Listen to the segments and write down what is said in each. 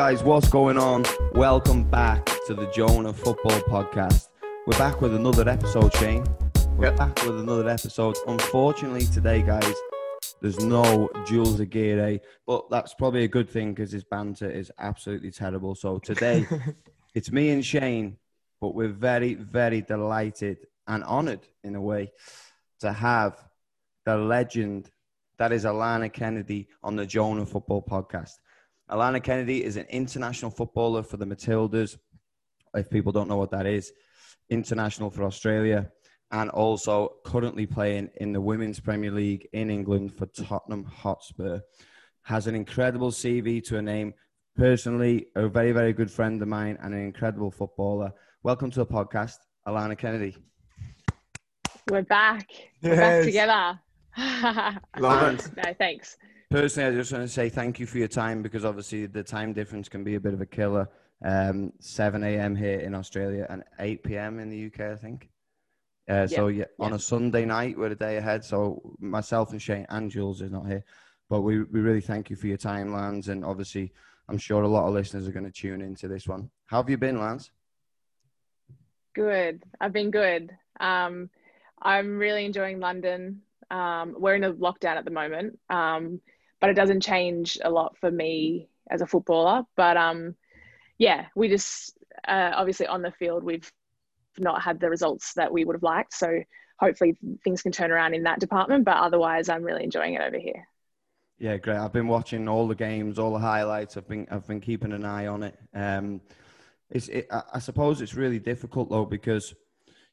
Guys, what's going on? Welcome back to the Jonah Football Podcast. We're back with another episode, Shane. We're Yep. back with another episode. Unfortunately, today, guys, there's no Jules Aguirre, but that's probably a good thing because his banter is absolutely terrible. So today, it's me and Shane, but we're very, very delighted and honoured in a way to have the legend that is Alana Kennedy on the Jonah Football Podcast. Alana Kennedy is an international footballer for the Matildas. If people don't know what that is, international for Australia, and also currently playing in the Women's Premier League in England for Tottenham Hotspur. Has an incredible CV to her name. Personally, a very, very good friend of mine and an incredible footballer. Welcome to the podcast, Alana Kennedy. We're back. We're Yes. back together. Love it. no, thanks. Personally, I just want to say thank you for your time because obviously the time difference can be a bit of a killer. Um, 7 a.m. here in Australia and 8 p.m. in the UK, I think. Uh, so yeah, on yeah. a Sunday night, we're a day ahead. So myself and Shane and Jules is not here, but we, we really thank you for your time, Lance. And obviously, I'm sure a lot of listeners are going to tune into this one. How have you been, Lance? Good. I've been good. Um, I'm really enjoying London. Um, we're in a lockdown at the moment, um, but it doesn't change a lot for me as a footballer. But um, yeah, we just uh, obviously on the field we've not had the results that we would have liked. So hopefully things can turn around in that department. But otherwise, I'm really enjoying it over here. Yeah, great. I've been watching all the games, all the highlights. I've been I've been keeping an eye on it. Um, it's it, I, I suppose it's really difficult though because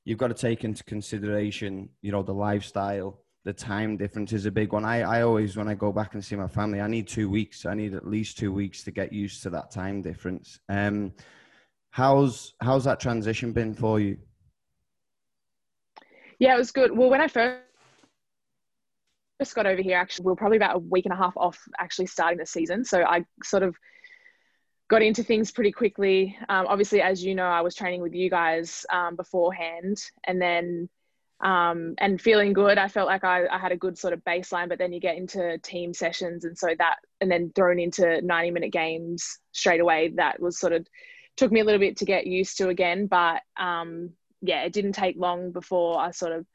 you've got to take into consideration, you know, the lifestyle, the time difference is a big one. I I always when I go back and see my family, I need two weeks. I need at least two weeks to get used to that time difference. Um, how's how's that transition been for you? Yeah, it was good. Well, when I first first got over here, actually, we were probably about a week and a half off actually starting the season. So I sort of got into things pretty quickly. Um, obviously, as you know, I was training with you guys um, beforehand, and then um, and feeling good. I felt like I, I had a good sort of baseline, but then you get into team sessions, and so that, and then thrown into ninety minute games straight away. That was sort of took me a little bit to get used to again, but um, yeah, it didn't take long before I sort of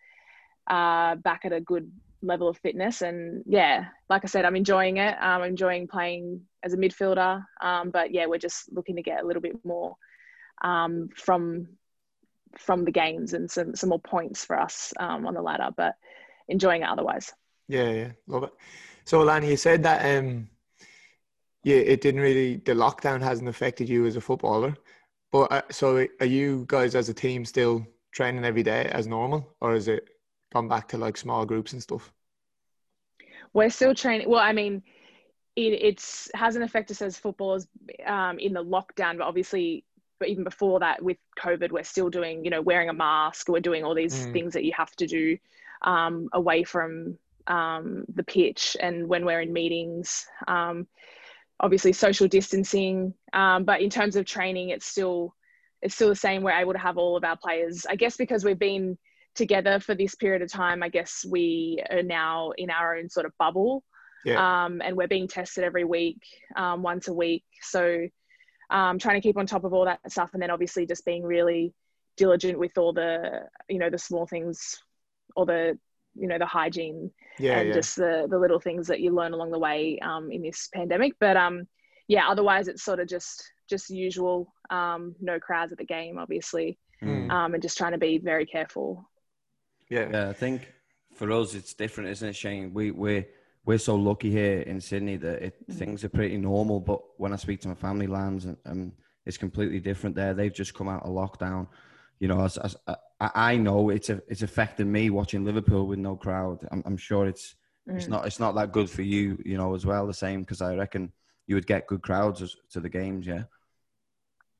uh, back at a good level of fitness. And yeah, like I said, I'm enjoying it. I'm enjoying playing as a midfielder. Um, but yeah, we're just looking to get a little bit more um, from from the games and some some more points for us um, on the ladder. But enjoying it otherwise. Yeah, yeah, love it. So, Alana, you said that um, yeah, it didn't really. The lockdown hasn't affected you as a footballer, but uh, so are you guys as a team still training every day as normal, or is it gone back to like small groups and stuff? We're still training. Well, I mean, it it's hasn't affected us as footballers um, in the lockdown, but obviously, but even before that, with COVID, we're still doing, you know, wearing a mask. We're doing all these Mm. things that you have to do um, away from um, the pitch and when we're in meetings. Um, obviously, social distancing. Um, but in terms of training, it's still it's still the same. We're able to have all of our players. I guess because we've been together for this period of time, I guess we are now in our own sort of bubble. Yeah, Um, and we're being tested every week, um, once a week. So um, trying to keep on top of all that stuff. And then obviously just being really diligent with all the, you know, the small things, all the, you know, the hygiene yeah, and yeah. just the, the little things that you learn along the way um, in this pandemic. But um, yeah, otherwise it's sort of just, just usual, um, no crowds at the game, obviously, Mm. um, and just trying to be very careful. yeah, Yeah, I think for us it's different, isn't it, Shane? We we we're so lucky here in Sydney that it, things are pretty normal. But when I speak to my family Lance, and um, it's completely different there. They've just come out of lockdown. You know, as, as I, I know it's a, it's affecting me watching Liverpool with no crowd. I'm, I'm sure it's it's Mm. not it's not that good for you, you know, as well. The same because I reckon you would get good crowds as, to the games. Yeah.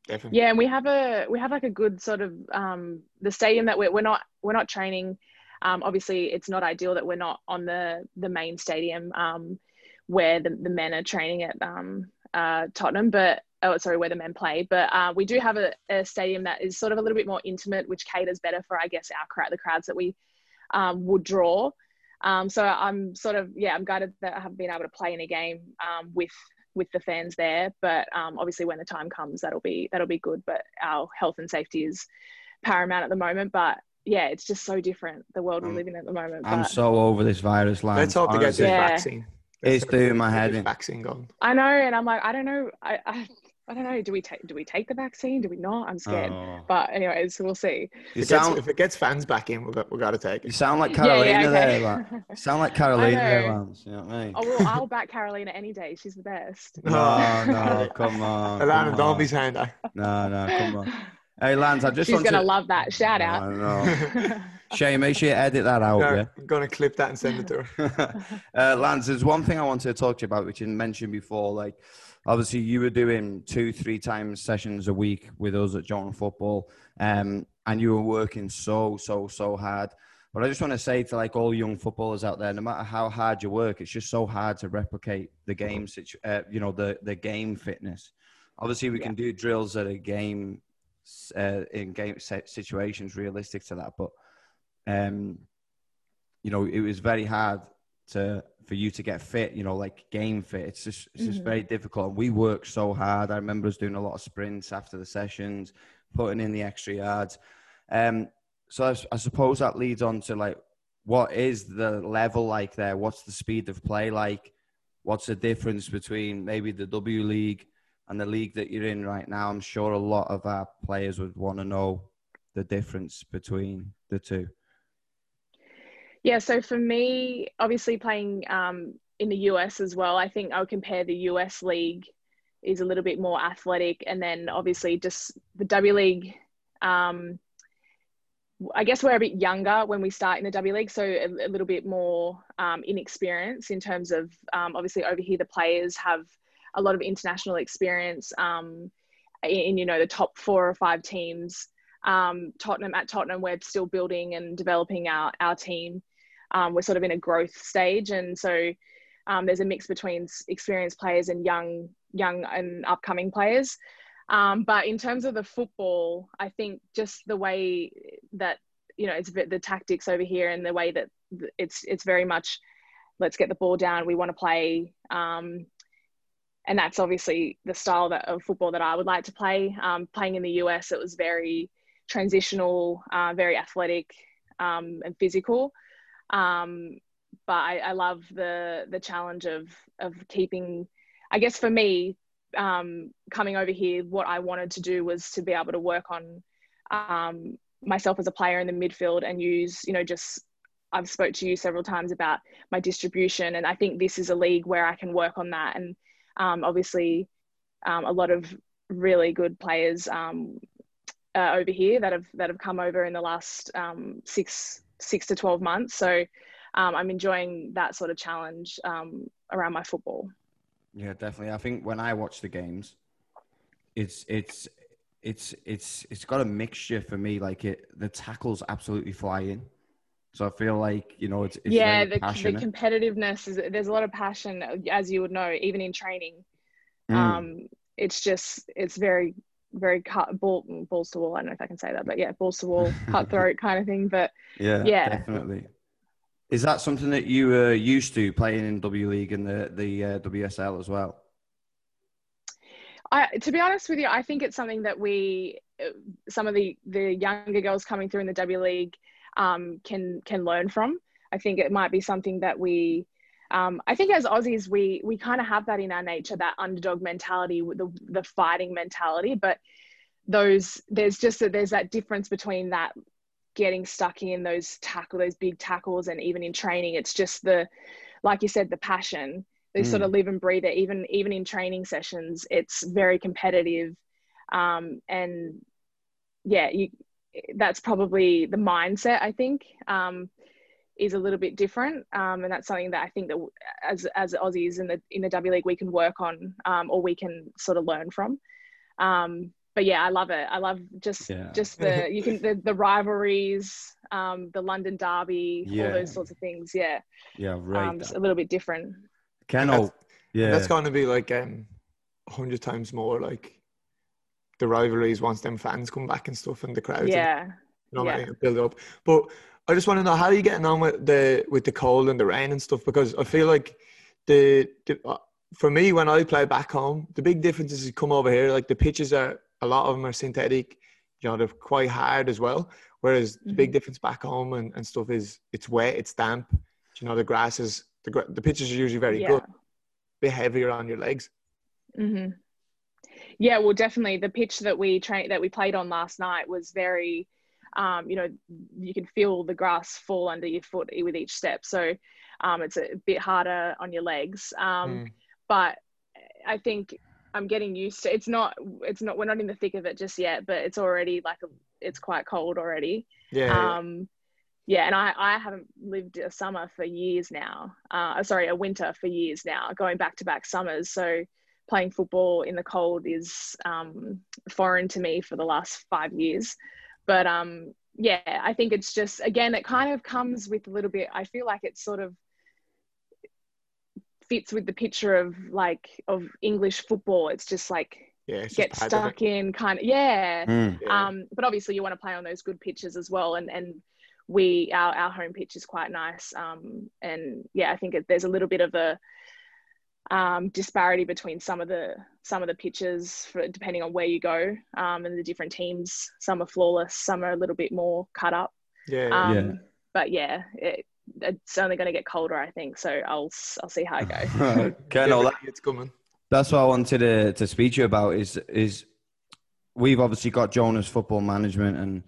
definitely. Yeah, and we have a we have like a good sort of um, the stadium that we're we're not we're not training. Um, obviously, it's not ideal that we're not on the the main stadium um, where the, the men are training at um, uh, Tottenham, but oh sorry, where the men play. But uh, we do have a, a stadium that is sort of a little bit more intimate, which caters better for I guess our crowd, the crowds that we um, would draw. Um, so I'm sort of yeah, I'm gutted that I haven't been able to play in a game um, with with the fans there. But um, obviously, when the time comes, that'll be that'll be good. But our health and safety is paramount at the moment. But yeah, it's just so different the world we live in at the moment. I'm but so over this virus, line. Let's hope to get this. Yeah. vaccine. It's Let's hope doing my head this in. Vaccine gone. I know, and I'm like, I don't know, I I, I don't know. Do we take do we take the vaccine? Do we not? I'm scared. Oh. But anyways, we'll see. You If it, gets, sound, if it gets fans back in, we've got, we've got to take you it. sound like Carolina yeah, there, okay. Lance. You sound like Carolina there. Lance. You know what I mean? Oh well, I'll back Carolina any day. She's the best. No, no, come on. Alana, come don't be saying that. No, no, come on. Hey, Lance, I just gonna. She's gonna love that. Shout out. I know. Shay, make sure you edit that out, Yeah, yeah? I'm going to clip that and send it to her. uh, Lance, there's one thing I wanted to talk to you about, which you mentioned before. Like, obviously, you were doing two, three times sessions a week with us at John Football, um, and you were working so, so, so hard. But I just want to say to like all young footballers out there, no matter how hard you work, it's just so hard to replicate the game, situ- uh, you know, the the game fitness. Obviously, we can do drills at a game uh, in game situations realistic to that, but um, you know, it was very hard to for you to get fit. You know, like game fit. It's just it's just Mhm. very difficult. And we worked so hard. I remember us doing a lot of sprints after the sessions, putting in the extra yards. Um, so I suppose that leads on to like, what is the level like there? What's the speed of play like? What's the difference between maybe the W League and the league that you're in right now? I'm sure a lot of our players would want to know the difference between the two. Yeah, so for me, obviously playing um, in the US as well, I think I would compare the US league is a little bit more athletic, and then obviously just the W League. Um, I guess we're a bit younger when we start in the W League, so a, a little bit more um, inexperience in terms of um, obviously over here the players have a lot of international experience um, in, you know the top four or five teams. Um, Tottenham at Tottenham, we're still building and developing our our team. Um, we're sort of in a growth stage. And so um, there's a mix between experienced players and young young and upcoming players. Um, but in terms of the football i think just the way that you know it's the tactics over here and the way that it's it's very much let's get the ball down. We want to play um, and that's obviously the style that, of football that i would like to play um, playing in the us it was very transitional uh, very athletic um, and physical um, but I, I love the the challenge of of keeping. I guess for me, um, coming over here, what I wanted to do was to be able to work on um, myself as a player in the midfield and use, you know, just I've spoke to you several times about my distribution, and I think this is a league where I can work on that. And um, obviously, um, a lot of really good players um, uh, over here that have that have come over in the last um, six six to 12 months. So um, I'm enjoying that sort of challenge um, around my football. Yeah, definitely. I think when I watch the games, it's it's it's it's it's got a mixture for me. Like it, the tackles absolutely fly in. So I feel like you know it's, it's yeah, the, the competitiveness is there's a lot of passion, as you would know, even in training. Mm. Um, it's just it's very very cut ball balls to wall. I don't know if I can say that, but yeah, balls to wall, cutthroat kind of thing. But yeah, yeah. definitely. Is that something that you were used to playing in W League and the the uh, WSL as well? I, to be honest with you, I think it's something that we, uh, some of the the younger girls coming through in the W League, um, can can learn from. I think it might be something that we, um, I think as Aussies, we we kind of have that in our nature, that underdog mentality, the the fighting mentality. But those there's just that there's that difference between that getting stuck in those tackle, those big tackles, and even in training, it's just the, like you said, the passion they sort of live and breathe it even even in training sessions it's very competitive um, and yeah you that's probably the mindset i think um, is a little bit different. Um, and that's something that i think that as as aussies in the in the w league we can work on um, or we can sort of learn from. Um, but yeah i love it. I love just Yeah. just the you can the, the rivalries um, the london derby Yeah. all those sorts of things. Yeah. Yeah, right. um, a little bit different. Ken, that's- yeah, That's going to be like um, a hundred times more like the rivalries once them fans come back and stuff and the crowds. and, yeah you know, yeah. Build up. But I just want to know how are you getting on with the with the cold and the rain and stuff because I feel like the the, uh, for me, when I play back home, the big difference is you come over here. Like the pitches are a lot of them are synthetic. You know, they're quite hard as well. Whereas the big Mhm. difference back home and, and stuff is it's wet, it's damp. You know, the grass is the the pitches are usually very yeah. good, bit heavier on your legs. hmm Yeah, well, definitely the pitch that we train that we played on last night was very, um, you know, you can feel the grass fall under your foot with each step. So um, it's a bit harder on your legs. Um, Mm. But I think I'm getting used to. It's not. It's not. We're not in the thick of it just yet, but it's already like a, it's quite cold already. Yeah, yeah. Um, yeah, and I, I haven't lived a summer for years now. Uh, sorry, a winter for years now, going back to back summers. So playing football in the cold is um, foreign to me for the last five years. But um, yeah, I think it's just again, it kind of comes with a little bit. I feel like it's sort of fits with the picture of like of English football. It's just like yeah. it's just get part of it. stuck in kind of yeah. Mm. Yeah. Um, but obviously, you want to play on those good pitches as well, and and we our our home pitch is quite nice. Um, and yeah, I think it, there's a little bit of a um, disparity between some of the some of the pitches for depending on where you go um, and the different teams. Some are flawless, some are a little bit more cut up. yeah, yeah. Um, Yeah. But yeah, it, it's only going to get colder, I think. So I'll s- I'll see how it goes. okay, no, that, it's coming. that's what I wanted to, to speak to you about. Is is we've obviously got Jonas Football Management and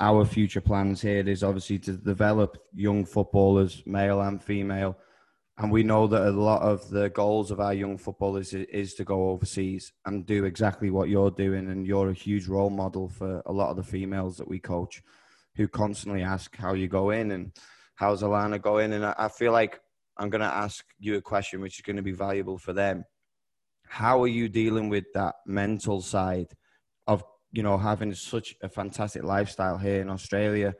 our future plans here is obviously to develop young footballers, male and female. And we know that a lot of the goals of our young footballers is, is to go overseas and do exactly what you're doing. And you're a huge role model for a lot of the females that we coach who constantly ask how you go in and how's Alana going. And I, I feel like I'm going to ask you a question which is going to be valuable for them. How are you dealing with that mental side of, you know, having such a fantastic lifestyle here in Australia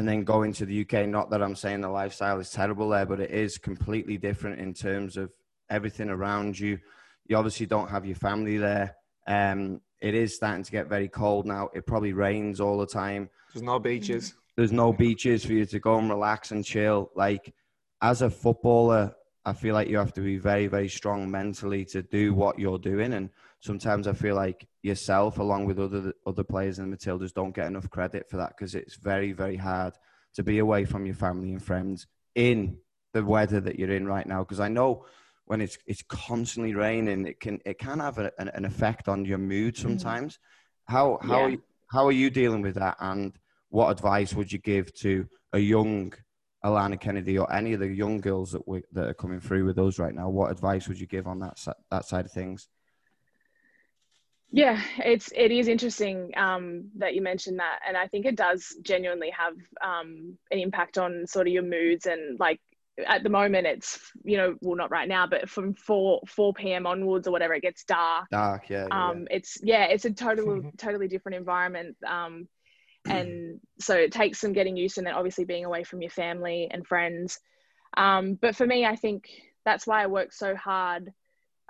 and then going to the UK? Not that I'm saying the lifestyle is terrible there, but it is completely different in terms of everything around you. You obviously don't have your family there. Um, it is starting to get very cold now. It probably rains all the time There's no beaches. there's no beaches for you to go and relax and chill. Like as a footballer, I feel like you have to be very, very strong mentally to do what you're doing. And sometimes I feel like yourself, along with other other players in the Matildas, don't get enough credit for that because it's very, very hard to be away from your family and friends in the weather that you're in right now. Because I know when it's it's constantly raining, it can it can have a, an, an effect on your mood mm. sometimes. How how Yeah. are you, how are you dealing with that? And what advice would you give to a young Alana Kennedy or any of the young girls that we, that are coming through with us right now? What advice would you give on that that side of things? Yeah, it's it is interesting um, that you mentioned that, and I think it does genuinely have um, an impact on sort of your moods and like at the moment it's you know well not right now but from four four p.m. onwards or whatever it gets dark. Dark, yeah. yeah, Um, it's yeah, it's a totally totally different environment, um, and so it takes some getting used to, and then obviously being away from your family and friends. Um, but for me, I think that's why I work so hard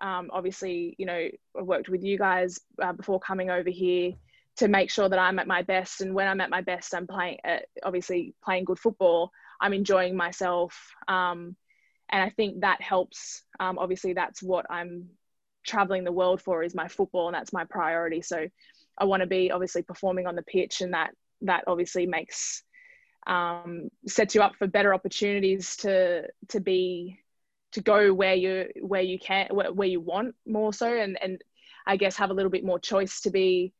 um, obviously, you know, I worked with you guys uh, before coming over here to make sure that I'm at my best. And when I'm at my best, I'm playing, uh, obviously, playing good football. I'm enjoying myself. Um, and I think that helps. Um, obviously, that's what I'm traveling the world for is my football, and that's my priority. So I want to be obviously performing on the pitch, and that that obviously makes um, sets you up for better opportunities to to be to go where you where you can where, where you want more so and and I guess have a little bit more choice to be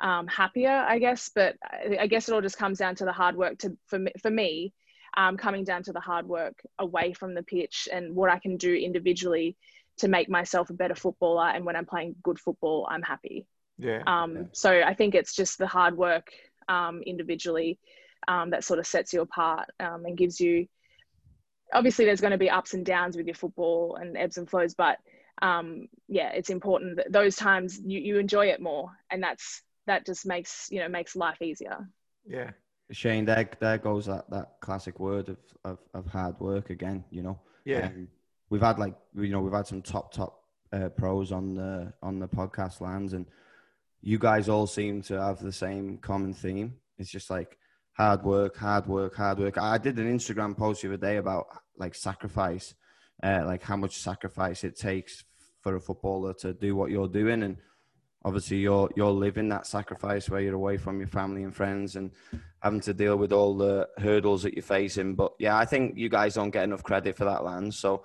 um, happier I guess but I, I guess it all just comes down to the hard work to for me, for me um, coming down to the hard work away from the pitch and what I can do individually to make myself a better footballer and when I'm playing good football I'm happy Yeah. um, Yeah. so I think it's just the hard work um, individually um, that sort of sets you apart um, and gives you. Obviously, there's going to be ups and downs with your football and ebbs and flows, but um, yeah, it's important that those times you, you enjoy it more, and that's that just makes you know makes life easier. yeah. Shane, there, there goes that, that classic word of, of, of hard work again, you know. Yeah. Um, we've had like you know we've had some top top uh, pros on the on the podcast Lance, and you guys all seem to have the same common theme. It's just like hard work, hard work, hard work. I did an Instagram post the other day about like sacrifice, uh, like how much sacrifice it takes for a footballer to do what you're doing, and obviously you're you're living that sacrifice where you're away from your family and friends and having to deal with all the hurdles that you're facing. But yeah, I think you guys don't get enough credit for that, Lance. So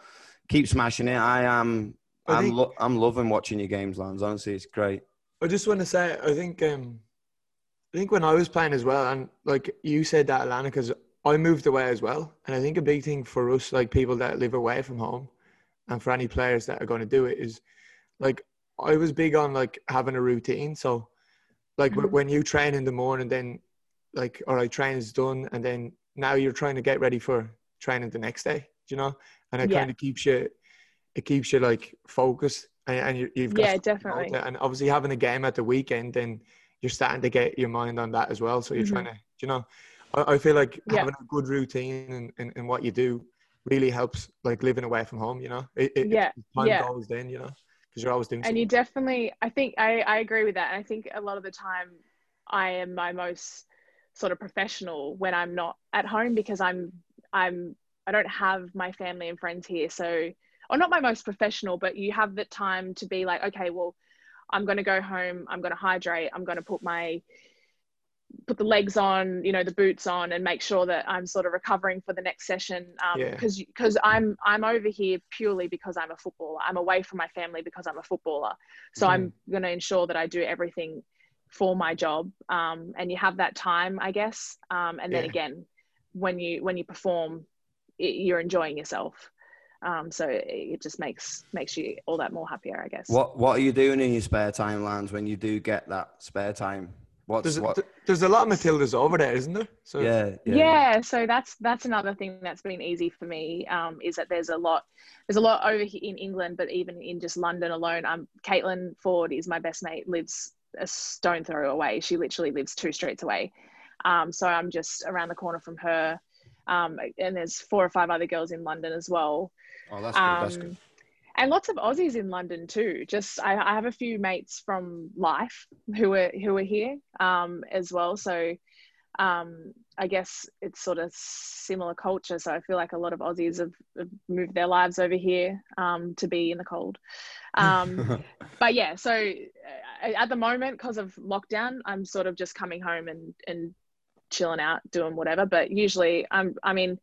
keep smashing it. I am. I am I'm, lo- I'm loving watching your games, Lance. Honestly, it's great. I just want to say, I think, um, I think when I was playing as well, and like you said that, Alana, because I moved away as well, and I think a big thing for us, like people that live away from home, and for any players that are going to do it, is like I was big on like having a routine. So, like mm-hmm. when you train in the morning, then like all right, training's done, and then now you're trying to get ready for training the next day. You know, and it yeah. kind of keeps you, it keeps you like focused, and, and you, have got yeah, definitely. And obviously having a game at the weekend, then you're starting to get your mind on that as well. So you're mm-hmm. trying to, you know, I, feel like yeah. having a good routine in, in, in, what you do really helps, like living away from home. You know, it, it, yeah, time yeah. goes then. You know because you're always doing. And something. you definitely, I think, I, I agree with that. And I think a lot of the time, I am my most sort of professional when I'm not at home because I'm I'm I don't have my family and friends here. So, or not my most professional, but you have the time to be like, okay, well, I'm going to go home. I'm going to hydrate. I'm going to put my put the legs on, you know, the boots on, and make sure that I'm sort of recovering for the next session. Because um, yeah. because I'm I'm over here purely because I'm a footballer. I'm away from my family because I'm a footballer. So mm. I'm going to ensure that I do everything for my job. Um, and you have that time, I guess. Um, and then yeah. again, when you when you perform, it, you're enjoying yourself. Um, so it just makes makes you all that more happier, I guess. What What are you doing in your spare time, Lance? When you do get that spare time? What's there's, what? there's a lot of Matildas over there, isn't there? So yeah, yeah, yeah. So that's that's another thing that's been easy for me um, is that there's a lot there's a lot over here in England, but even in just London alone, um, Caitlin Foord is my best mate. Lives a stone throw away. She literally lives two streets away. Um, so I'm just around the corner from her. Um, and there's four or five other girls in London as well. Oh, that's good. that's good. And lots of Aussies in London too. Just I, I, have a few mates from Life who are who are here um, as well. So um, I guess it's sort of similar culture. So I feel like a lot of Aussies have, have moved their lives over here um, to be in the cold. Um, but yeah, so uh, at the moment, because of lockdown, I'm sort of just coming home and and chilling out, doing whatever. But usually, I'm I mean.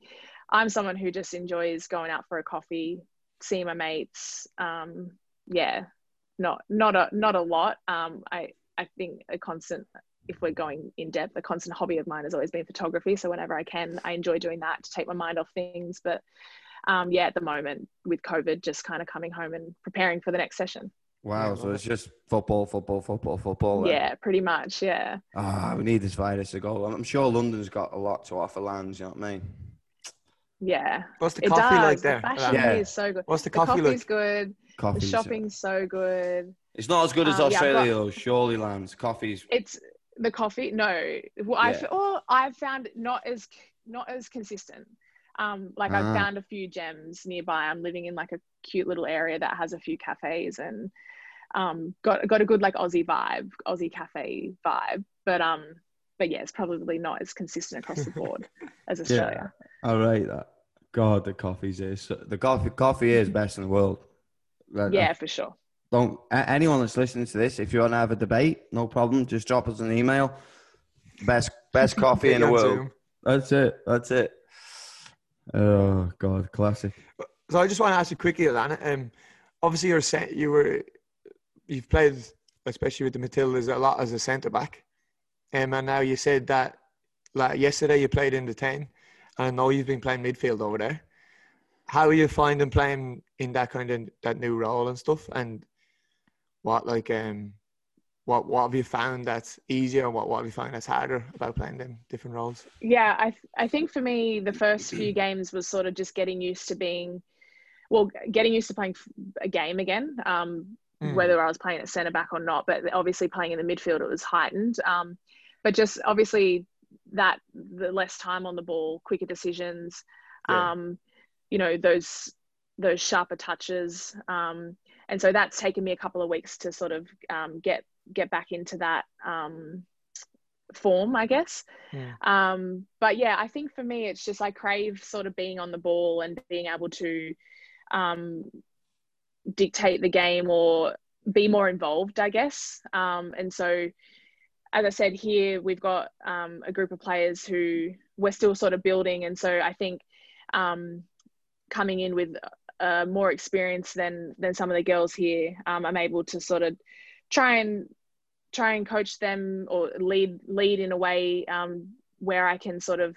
I'm someone who just enjoys going out for a coffee, see my mates. Um, yeah, not not a not a lot. Um, I I think a constant, if we're going in depth, a constant hobby of mine has always been photography. So whenever I can, I enjoy doing that to take my mind off things. But um, yeah, at the moment with COVID, just kind of coming home and preparing for the next session. Wow, so it's just football, football, football, football. Then. Yeah, pretty much. Yeah. Ah, oh, we need this virus to go. I'm sure London's got a lot to offer Lance. You know what I mean? Yeah. What's the coffee like there? The fashion yeah. is so good. What's the coffee the coffee's like? good. Coffee's the shopping's so good. It's not as good as um, Australia, yeah, though. Surely, Lance. Coffee's. It's the coffee. No, well, yeah. I oh, I've found not as not as consistent. Um, like uh-huh. I've ah. found a few gems nearby. I'm living in like a cute little area that has a few cafes and um, got got a good like Aussie vibe, Aussie cafe vibe. But um, but yeah, it's probably not as consistent across the board as Australia. Yeah, I rate that. God, the coffee's is the coffee. Coffee is best in the world. yeah, for sure. Don't anyone that's listening to this, if you want to have a debate, no problem. Just drop us an email. Best best coffee in the world. That's it. That's it. Oh God, classic. So I just want to ask you quickly, Alana. Um, obviously you're set. You were you've played, especially with the Matildas, a lot as a centre back. Um, and now you said that like yesterday you played in the 10. I know you've been playing midfield over there. How are you finding playing in that kind of that new role and stuff? And what like um what what have you found that's easier and what, what have you found that's harder about playing them different roles? Yeah, I I think for me the first few games was sort of just getting used to being well, getting used to playing a game again. Um, mm. whether I was playing at centre back or not, but obviously playing in the midfield it was heightened. Um, but just obviously that the less time on the ball, quicker decisions, yeah. um, you know, those those sharper touches. Um, and so that's taken me a couple of weeks to sort of um, get get back into that um, form, I guess. Yeah. Um, but yeah, I think for me, it's just I crave sort of being on the ball and being able to, um, dictate the game or be more involved, I guess. Um, and so, as I said, here we've got um, a group of players who we're still sort of building, and so I think um, coming in with uh, more experience than than some of the girls here, um, I'm able to sort of try and try and coach them or lead lead in a way um, where I can sort of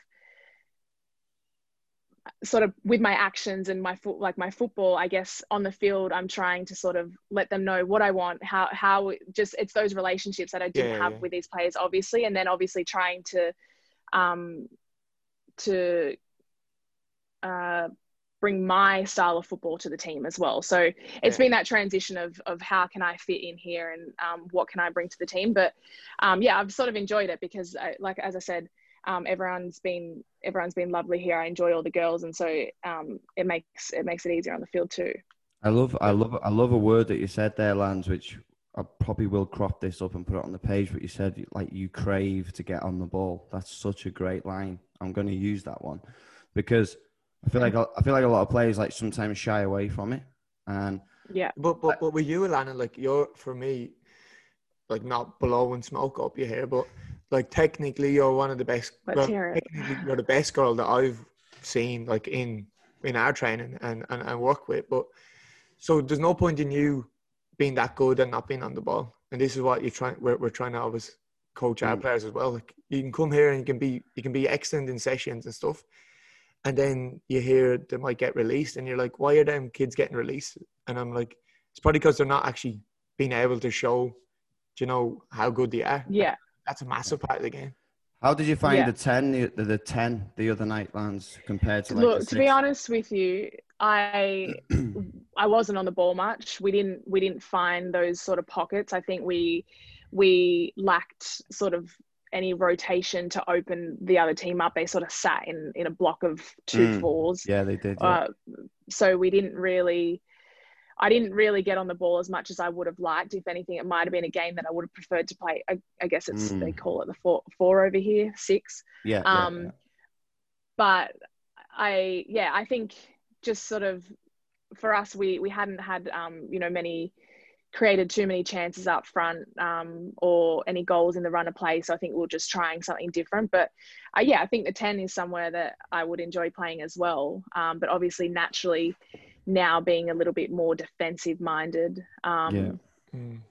sort of with my actions and my foot like my football i guess on the field i'm trying to sort of let them know what i want how how just it's those relationships that i didn't yeah, have yeah. with these players obviously and then obviously trying to um to uh bring my style of football to the team as well so it's yeah. been that transition of of how can i fit in here and um, what can i bring to the team but um, yeah i've sort of enjoyed it because I, like as i said um, everyone's been everyone's been lovely here. I enjoy all the girls, and so um, it makes it makes it easier on the field too. I love I love I love a word that you said there, Lance, which I probably will crop this up and put it on the page. But you said like you crave to get on the ball. That's such a great line. I'm going to use that one because I feel like I feel like a lot of players like sometimes shy away from it. And yeah, but but but with you, Alana, like you're for me, like not blowing smoke up your hair, but like technically you're one of the best. Let's well, hear it. You're the best girl that I've seen like in in our training and, and and work with. But so there's no point in you being that good and not being on the ball. And this is what you're trying. We're, we're trying to always coach our mm. players as well. Like you can come here and you can be you can be excellent in sessions and stuff, and then you hear they might get released, and you're like, why are them kids getting released? And I'm like, it's probably because they're not actually being able to show, do you know, how good they are. Yeah that's a massive part of the game. How did you find yeah. the ten the, the ten the other night, Lance, compared to like look? To be honest with you, I I wasn't on the ball much. We didn't we didn't find those sort of pockets. I think we we lacked sort of any rotation to open the other team up. They sort of sat in in a block of two mm. fours. Yeah, they did. Yeah. Uh, so we didn't really I didn't really get on the ball as much as I would have liked. If anything, it might have been a game that I would have preferred to play. I, I guess it's mm. they call it the four four over here, six. Yeah. Um, yeah, but I yeah, I think just sort of for us, we we hadn't had um, you know many created too many chances up front um, or any goals in the run of play. So I think we are just trying something different. But uh, yeah, I think the 10 is somewhere that I would enjoy playing as well. Um, but obviously, naturally, now being a little bit more defensive minded. Um, yeah. Mm.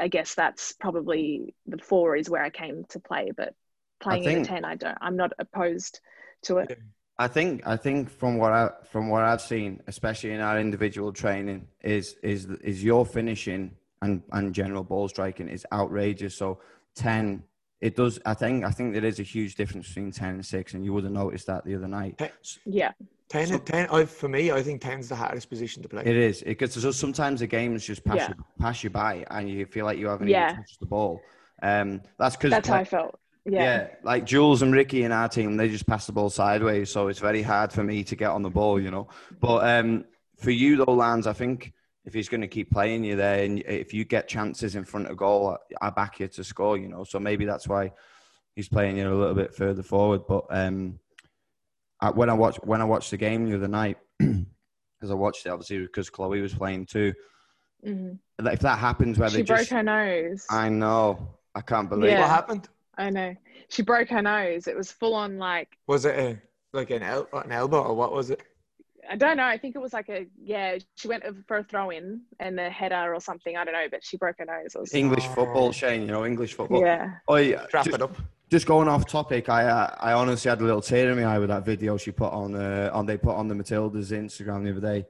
I guess that's probably the four is where I came to play, but playing think, in a ten, I don't. I'm not opposed to it. I think I think from what I from what I've seen, especially in our individual training, is is is your finishing and and general ball striking is outrageous. So ten, it does. I think I think there is a huge difference between ten and six, and you would have noticed that the other night. Yeah. 10, so, 10 I, for me, I think 10 is the hardest position to play. It is. It gets so sometimes the games just pass, yeah. you, pass you by and you feel like you haven't yeah. even touched the ball. Um, that's because that's how I felt. Yeah. yeah. like Jules and Ricky in our team, they just pass the ball sideways, so it's very hard for me to get on the ball, you know. But um, for you though, Lance, I think if he's going to keep playing you there, and if you get chances in front of goal, I back you to score, you know. So maybe that's why he's playing you a little bit further forward. But um, when I watched when I watched the game the other night, because I watched it obviously because Chloe was playing too. Mm-hmm. If that happens, where she they broke just, her nose. I know. I can't believe yeah. what happened. I know. She broke her nose. It was full on like. Was it a like an, el- an elbow or what was it? I don't know. I think it was like a yeah. She went for a throw in and the header or something. I don't know, but she broke her nose. Was, English oh. football, Shane. You know English football. Yeah. Oh yeah. Wrap it up just going off topic, I uh, I honestly had a little tear in my eye with that video she put on uh, on they put on the Matilda's Instagram the other day.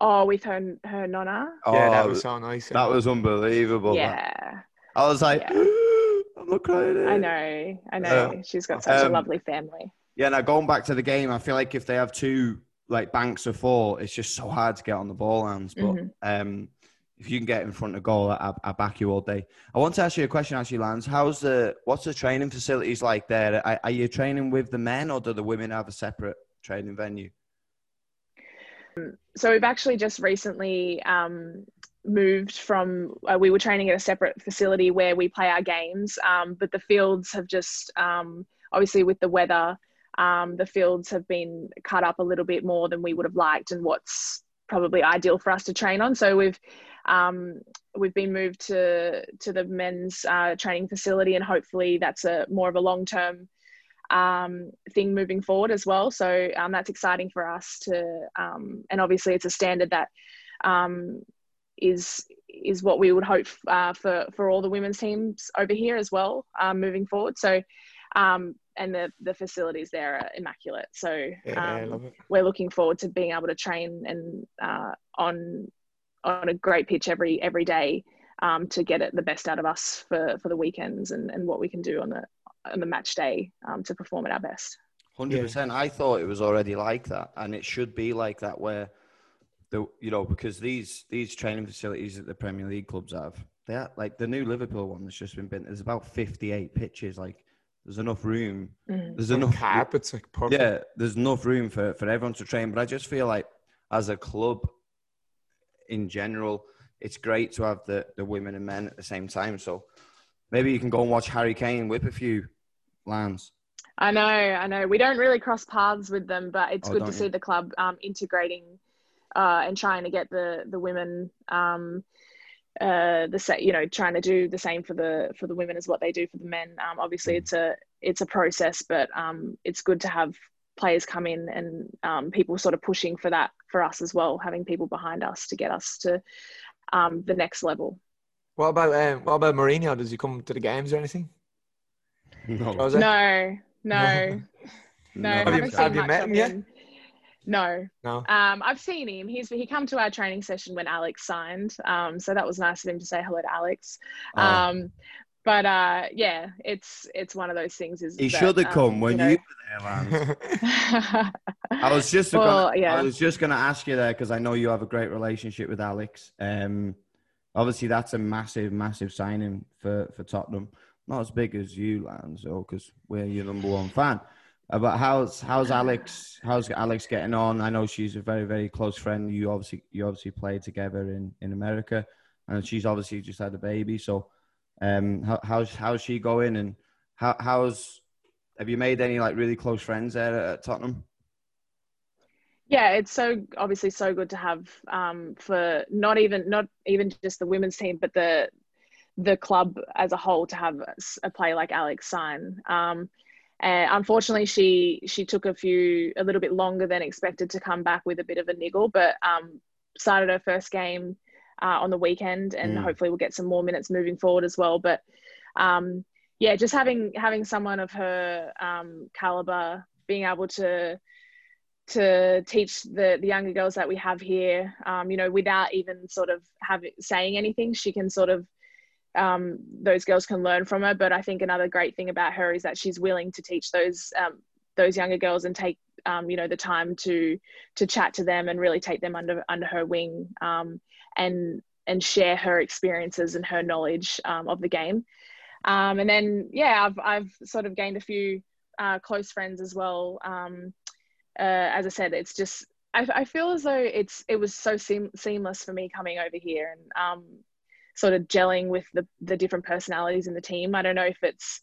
Oh, with her her nonna. Oh, yeah, that was so nice. That was unbelievable. Yeah. I was like, yeah. I'm not crying. I know, I know. Uh, She's got such um, a lovely family. Yeah, now going back to the game, I feel like if they have two like banks of four, it's just so hard to get on the ball hands. But mm-hmm. um, if you can get in front of goal, I, I, back you all day. I want to ask you a question, actually, Lance. How's the what's the training facilities like there? Are, are you training with the men, or do the women have a separate training venue? So we've actually just recently um, moved from. Uh, we were training at a separate facility where we play our games, um, but the fields have just um, obviously with the weather. Um, the fields have been cut up a little bit more than we would have liked, and what's probably ideal for us to train on. So we've um, we've been moved to to the men's uh, training facility, and hopefully that's a more of a long term um, thing moving forward as well. So um, that's exciting for us to, um, and obviously it's a standard that um, is is what we would hope uh, for for all the women's teams over here as well um, moving forward. So. Um, and the, the facilities there are immaculate. So Yeah, we're looking forward to being able to train and uh, on on a great pitch every every day um, to get it the best out of us for for the weekends and, and what we can do on the on the match day um, to perform at our best. Hundred percent. I thought it was already like that, and it should be like that. Where the you know because these these training facilities that the Premier League clubs have, they are, like the new Liverpool one that's just been built. There's about fifty eight pitches. Like there's enough room. Mm. There's And enough carpets, like perfect. Yeah, there's enough room for for everyone to train. But I just feel like as a club, in general, it's great to have the the women and men at the same time. So maybe you can go and watch Harry Kane whip a few lands. I know, I know. We don't really cross paths with them, but it's Oh, good to you? see the club um, integrating uh, and trying to get the the women um, uh, the sa- you know trying to do the same for the for the women as what they do for the men. Um, obviously, Mm. it's a it's a process, but um, it's good to have players come in and um, people sort of pushing for that for us as well, having people behind us to get us to um, the next level. What about um, what about Mourinho? Does he come to the games or anything? No, Jose? No, no, no. Have you- haven't seen have you met him yet? No, No. Um, I've seen him. He's he come to our training session when Alex signed. Um, so that was nice of him to say hello to Alex. Oh. Um, but uh, yeah, it's it's one of those things. Is He that, should have um, come when know- you were there, Lance. I was just Well, gonna, yeah. I was just going to ask you there because I know you have a great relationship with Alex. Um, obviously that's a massive, massive signing for for Tottenham. Not as big as you, Lance, or because we're your number one fan. Uh, but how's how's Alex? How's Alex getting on? I know she's a very, very close friend. You obviously you obviously played together in in America, and she's obviously just had a baby. So, um, how, how's how's she going? And how how's have you made any like really close friends there at Tottenham? yeah, it's so obviously so good to have um, for not even not even just the women's team, but the the club as a whole to have a player like Alex sign. Um, and unfortunately, she she took a few a little bit longer than expected to come back with a bit of a niggle, but um, started her first game uh, on the weekend, and Mm. hopefully we'll get some more minutes moving forward as well. But um, yeah, just having having someone of her um, caliber, being able to to teach the the younger girls that we have here, um, you know, without even sort of having saying anything, she can sort of um, those girls can learn from her. But I think another great thing about her is that she's willing to teach those um, those younger girls and take um, you know the time to to chat to them and really take them under under her wing um, and and share her experiences and her knowledge um, of the game. Um, and then yeah, I've I've sort of gained a few uh, close friends as well. Um, uh, as I said, it's just I, I feel as though it's it was so seam- seamless for me coming over here and um, sort of gelling with the the different personalities in the team. I don't know if it's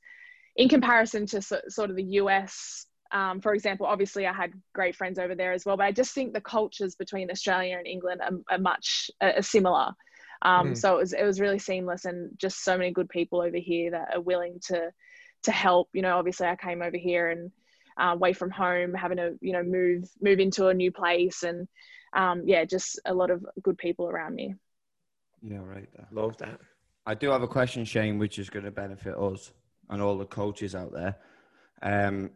in comparison to so, sort of the US. Um, for example, obviously I had great friends over there as well, but I just think the cultures between Australia and England are, are much are similar. Um, Mm. So it was it was really seamless and just so many good people over here that are willing to to help. You know, obviously I came over here and uh, away from home, having to you know move move into a new place, and um, yeah, just a lot of good people around me. Yeah, right there. Love that. I do have a question, Shane, which is going to benefit us and all the coaches out there. Um,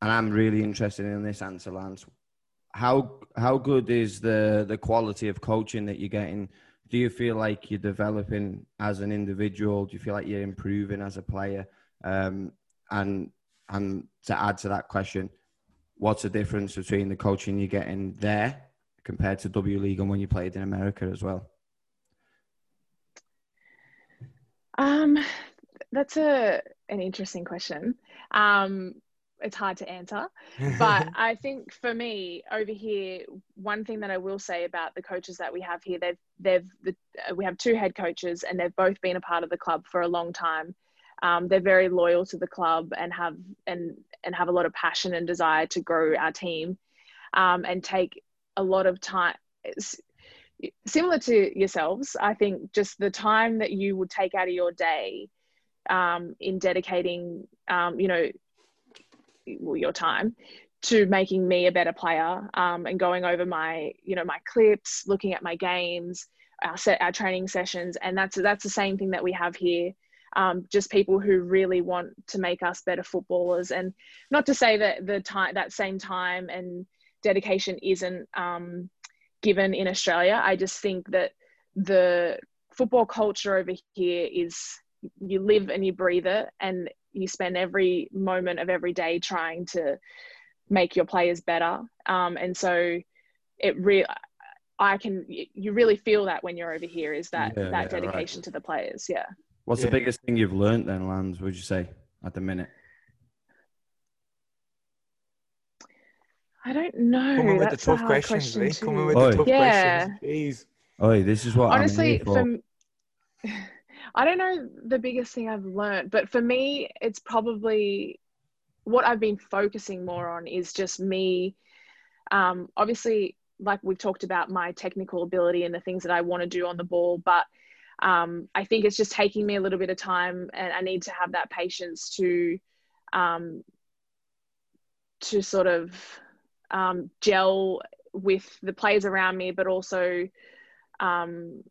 and I'm really interested in this answer, Lance. How how good is the the quality of coaching that you're getting? Do you feel like you're developing as an individual? Do you feel like you're improving as a player? Um, and and to add to that question, what's the difference between the coaching you're getting there compared to W League and when you played in America as well? Um, that's a an interesting question. Um, it's hard to answer, but I think for me over here, one thing that I will say about the coaches that we have here, they've they've the, uh, we have two head coaches and they've both been a part of the club for a long time. Um, they're very loyal to the club and have and and have a lot of passion and desire to grow our team, um, and take a lot of time. It's, similar to yourselves, I think just the time that you would take out of your day um, in dedicating, um, you know, your time to making me a better player um, and going over my, you know, my clips, looking at my games, our set, our training sessions, and that's that's the same thing that we have here. Um, just people who really want to make us better footballers, and not to say that the time that same time and dedication isn't um, given in Australia. I just think that the football culture over here is you live and you breathe it, and you spend every moment of every day trying to make your players better. Um, and so it really, I can, you really feel that when you're over here is that, yeah, that yeah, dedication right. to the players. Yeah. What's yeah. the biggest thing you've learned then, Lance, would you say, at the minute? I don't know. Coming with That's the tough questions, question eh? Coming with the tough yeah. questions. Jeez. Oh, this is what honestly for. for. I don't know the biggest thing I've learned, but for me, it's probably what I've been focusing more on is just me. Um, obviously, like we've talked about my technical ability and the things that I want to do on the ball, but um, I think it's just taking me a little bit of time, and I need to have that patience to um, to sort of um, gel with the players around me, but also um,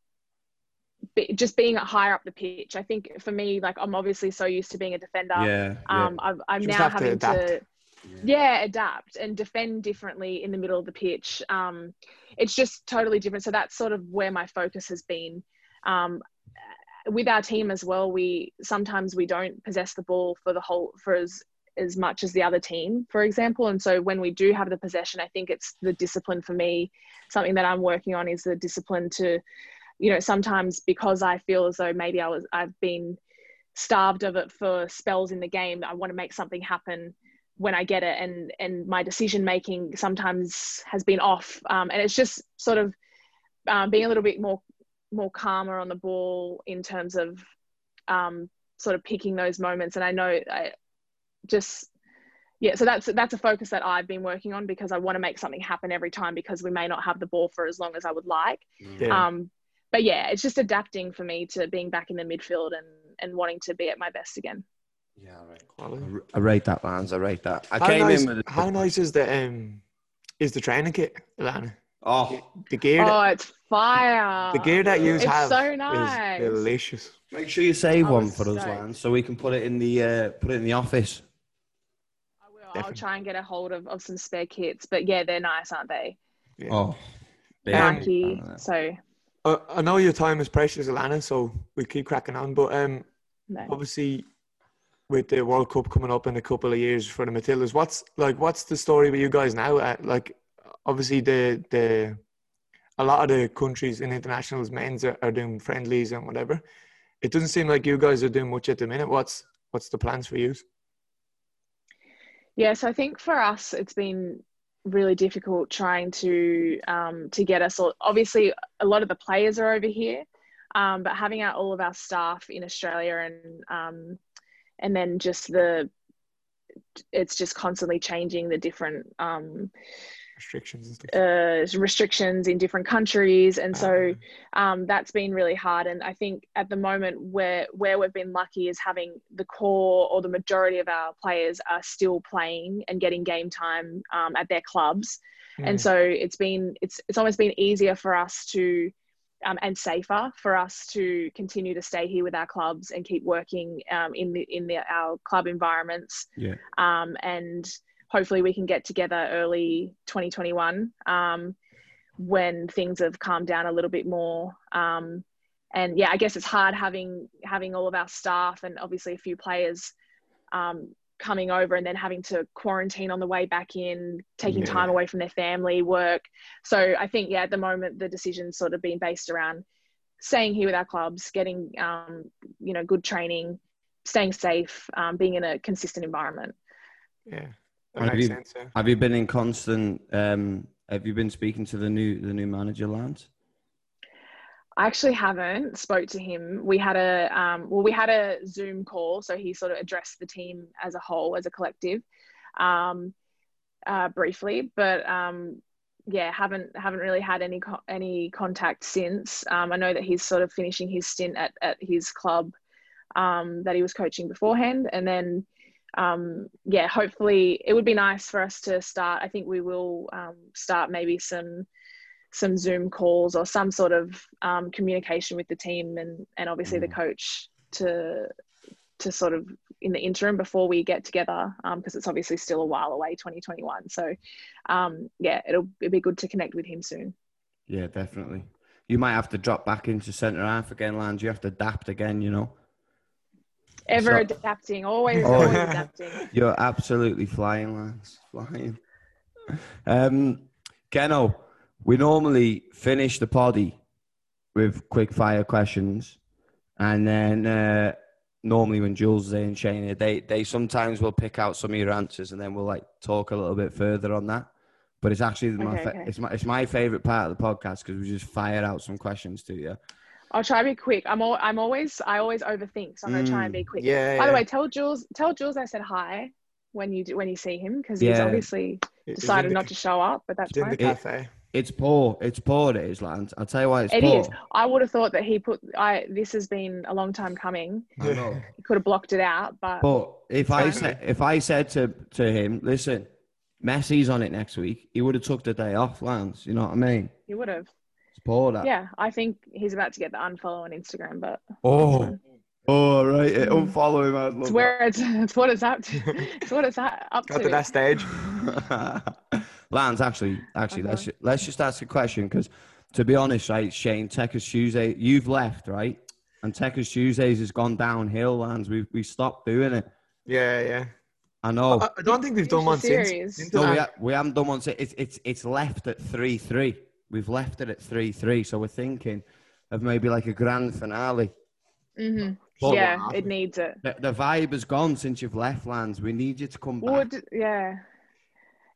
just being higher up the pitch. I think for me, like I'm obviously so used to being a defender. Yeah. Um, yeah. i am now having to, to yeah. yeah. adapt and defend differently in the middle of the pitch. Um, it's just totally different. So that's sort of where my focus has been. Um, with our team as well, we sometimes we don't possess the ball for the whole for as as much as the other team, for example. And so when we do have the possession, I think it's the discipline for me. Something that I'm working on is the discipline to, you know, sometimes because I feel as though maybe I was I've been starved of it for spells in the game. I want to make something happen when I get it, and and my decision making sometimes has been off. Um, and it's just sort of um, being a little bit more more calmer on the ball in terms of um, sort of picking those moments. And I know I, just yeah so that's that's a focus that i've been working on because i want to make something happen every time because we may not have the ball for as long as i would like yeah. um but yeah it's just adapting for me to being back in the midfield and and wanting to be at my best again yeah right i rate that lance i rate that i how came nice, in with how nice is the um is the training kit Alana? Oh, the gear! Oh, that, it's fire! The gear that you it's have so nice. is delicious. Make sure you save one for us, Lance, so we can put it in the uh, put it in the office. I will. Definitely. I'll try and get a hold of, of some spare kits. But yeah, they're nice, aren't they? Yeah. Oh, Nike. So uh, I know your time is precious, Alana. So we keep cracking on. But um, no. obviously, with the World Cup coming up in a couple of years for the Matildas, what's like what's the story with you guys now? Uh, like, obviously the the a lot of the countries in internationals men's are, are doing friendlies and whatever. It doesn't seem like you guys are doing much at the minute. What's what's the plans for you? Yeah, so I think for us, it's been really difficult trying to um, to get us all. Obviously, a lot of the players are over here, um, but having out all of our staff in Australia and um, and then just the it's just constantly changing the different um, restrictions uh, restrictions in different countries and so ah. um, that's been really hard and i think at the moment where where we've been lucky is having the core or the majority of our players are still playing and getting game time um, at their clubs mm. and so it's been it's it's almost been easier for us to um, and safer for us to continue to stay here with our clubs and keep working um, in the in the, our club environments. Yeah. Um, and hopefully we can get together early 2021 um, when things have calmed down a little bit more. Um, and yeah, I guess it's hard having having all of our staff and obviously a few players um, coming over and then having to quarantine on the way back in, taking yeah. time away from their family, work. So I think yeah, at the moment the decision's sort of been based around staying here with our clubs, getting um, you know good training, staying safe, um, being in a consistent environment. Yeah, have you, sense, yeah. have you been in constant? Um, have you been speaking to the new the new manager, Lance? I actually haven't spoke to him. We had a um, well, we had a Zoom call, so he sort of addressed the team as a whole, as a collective, um, uh, briefly. But um, yeah, haven't haven't really had any co- any contact since. Um, I know that he's sort of finishing his stint at at his club um, that he was coaching beforehand, and then um, yeah, hopefully it would be nice for us to start. I think we will um, start maybe some some Zoom calls or some sort of um, communication with the team and and obviously the Mm. coach to to sort of in the interim before we get together because it's obviously still a while away 2021 so um, yeah it'll, it'll be good to connect with him soon Yeah, definitely. You might have to drop back into centre half again, Lance. You have to adapt again, you know. Ever So- adapting always Oh, always adapting You're absolutely flying, Lance. Flying. Um, Keno, we normally finish the poddy with quick fire questions. And then uh, normally when Jules is and Shane, they, they sometimes will pick out some of your answers and then we'll like talk a little bit further on that. But it's actually my, fa- okay. it's my it's my favorite part of the podcast because we just fire out some questions to you. I'll try to be quick. I'm all, I'm always I always overthink, so I'm gonna try and be mm, quick. Yeah. By the yeah. way, tell Jules tell Jules I said hi when you do, when you see him because he's Yeah. obviously it's decided in the- not to show up, but that's it's in fine. the cafe. It's poor. It's poor. It is, Lance. I'll tell you why it's It poor. is. I would have thought that he put. I. This has been a long time coming. I know. He could have blocked it out, but But if I fine. said if I said to to him, listen, Messi's on it next week, he would have took the day off, Lance. You know what I mean? he would have. It's poor that. Yeah, I think he's about to get the unfollow on Instagram, but Oh. Oh right. Mm. Unfollow him. I'd it's love where it's it's what it's up to. It's what it's at- up Got to. to that stage. that. Lance, actually, actually, Okay. let's let's just ask a question because, to be honest, right, Shane, Techers Tuesday, you've left, right, and Techers Tuesdays has gone downhill, Lance. We we stopped doing it. Yeah, yeah. I know. I, I don't think we've done Finish one since. series. since No, we, ha- we haven't done one. si- It's it's it's left at three three. We've left it at three three. So we're thinking of maybe like a grand finale. hmm But Yeah, it needs it. the, the vibe has gone since you've left, Lance. We need you to come back. Would yeah.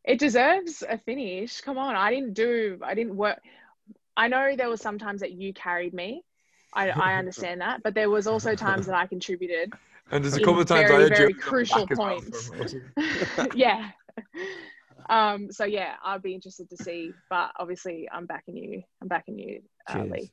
It deserves a finish. Come on, I didn't do. I didn't work. I know there was some times that you carried me. I, I understand that, but there was also times that I contributed. And there's a couple of times very, I had very Jules crucial back well points. yeah. Um. So yeah, I'd be interested to see, but obviously, I'm backing you. I'm backing you, uh, Lee.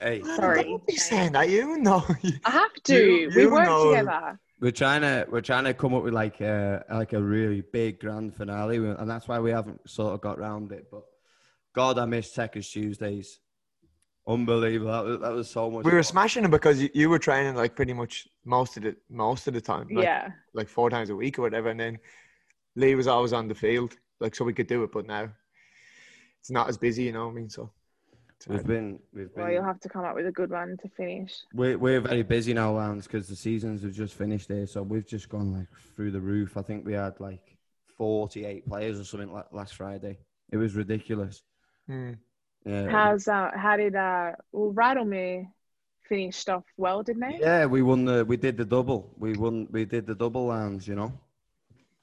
Hey, Sorry. Don't be saying that. You know. I have to. You- we work know. together. we're trying to we're trying to come up with like a like a really big grand finale, and that's why we haven't sort of got round it. But God, I miss Techers Tuesdays. Unbelievable. That was, that was so much. we were fun. smashing it because you, you were training like pretty much most of the most of the time. Like, yeah. Like four times a week or whatever, and then Lee was always on the field, like so we could do it. But now it's not as busy, you know what I mean? So We've been we've been Well, you'll have to come up with a good one to finish. We're, we're very busy now, Lance, because the seasons have just finished here. So we've just gone like through the roof. I think we had like 48 players or something like last Friday. It was ridiculous. Mm. Yeah. How's uh? How did uh? Well, Radomir finished off well, didn't they? yeah, we won the, we did the double. We won, we did the double Lance, you know.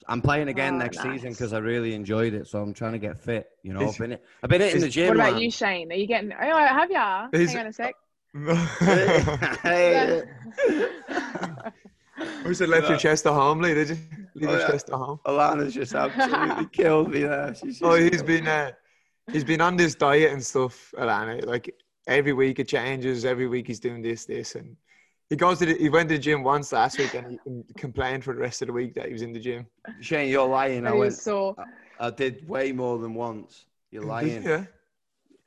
I'm playing again Oh, next season 'cause season because I really enjoyed it. So I'm trying to get fit, you know. Is- I've been, I've been hitting is- the gym. What about man. you, Shane? Are you getting? Oh, have ya? Is- Hang on a sec. Hey. We said left your chest at home, Lee, did you? Leave Oh, your yeah. chest at home. Alana's just absolutely killed me there. She's Oh, he's been uh, he's been on this diet and stuff, Alana. Like every week it changes. Every week he's doing this, this, and he goes to the, he went to the gym once last week and he complained for the rest of the week that he was in the gym. Shane, you're lying. I That went, is sore. I did way more than once. You're lying. Yeah.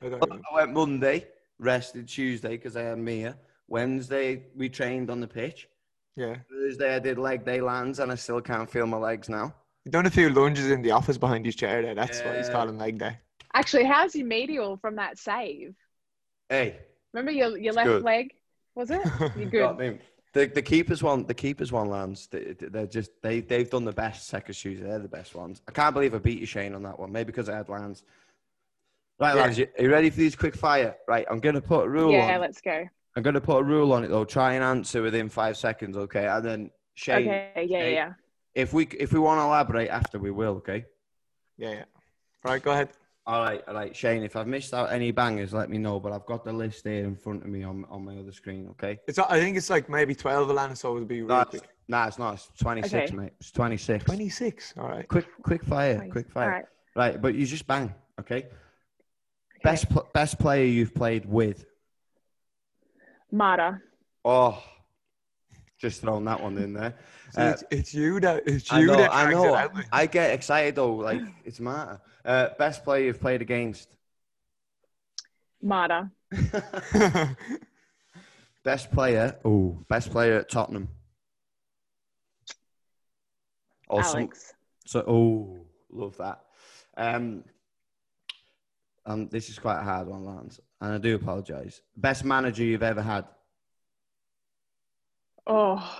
I don't. I went Monday, rested Tuesday because I had Mia. Wednesday we trained on the pitch. Yeah. Thursday I did leg day Lance and I still can't feel my legs now. He done a few lunges in the office behind his chair there. That's what he's calling leg day. Actually, how's your medial from that save? Hey, Remember your your left good. leg? Was it? You got good? me. The the keepers one the keepers one Lance. They, they're just they they've done the best second shoes. They're the best ones. I can't believe I beat you Shane on that one. Maybe because I had Lance. Right, Yeah. lads, you, are you ready for these quick fire? Right, I'm gonna put a rule on. Yeah, on. let's go. I'm gonna put a rule on it though. Try and answer within five seconds, okay? And then Shane, Okay, yeah, yeah, Shane, yeah. if we if we want to elaborate after, we will, okay? Yeah, yeah. Right, go ahead. All right, all right, Shane. If I've missed out any bangers, let me know. But I've got the list here in front of me on, on my other screen. Okay. It's I think it's like maybe twelve Alana, so it'll be No, real it's, quick. nah, it's not. It's twenty six, Okay. mate. It's twenty six. Twenty six. All right. Quick, quick fire, Nice. quick fire. right. Right, but you just bang. Okay. Best pl- best player you've played with. Marta. Oh, just throwing that one in there. See, Uh, it's, it's you that it's I you know, that I know. I get excited though. Like it's matter. Uh, best player you've played against. Marta. Best player. Oh, best player at Tottenham. Awesome. Alex. so, oh, love that. Um, um, this is quite a hard one, Lance, and I do apologise. Best manager you've ever had. Oh.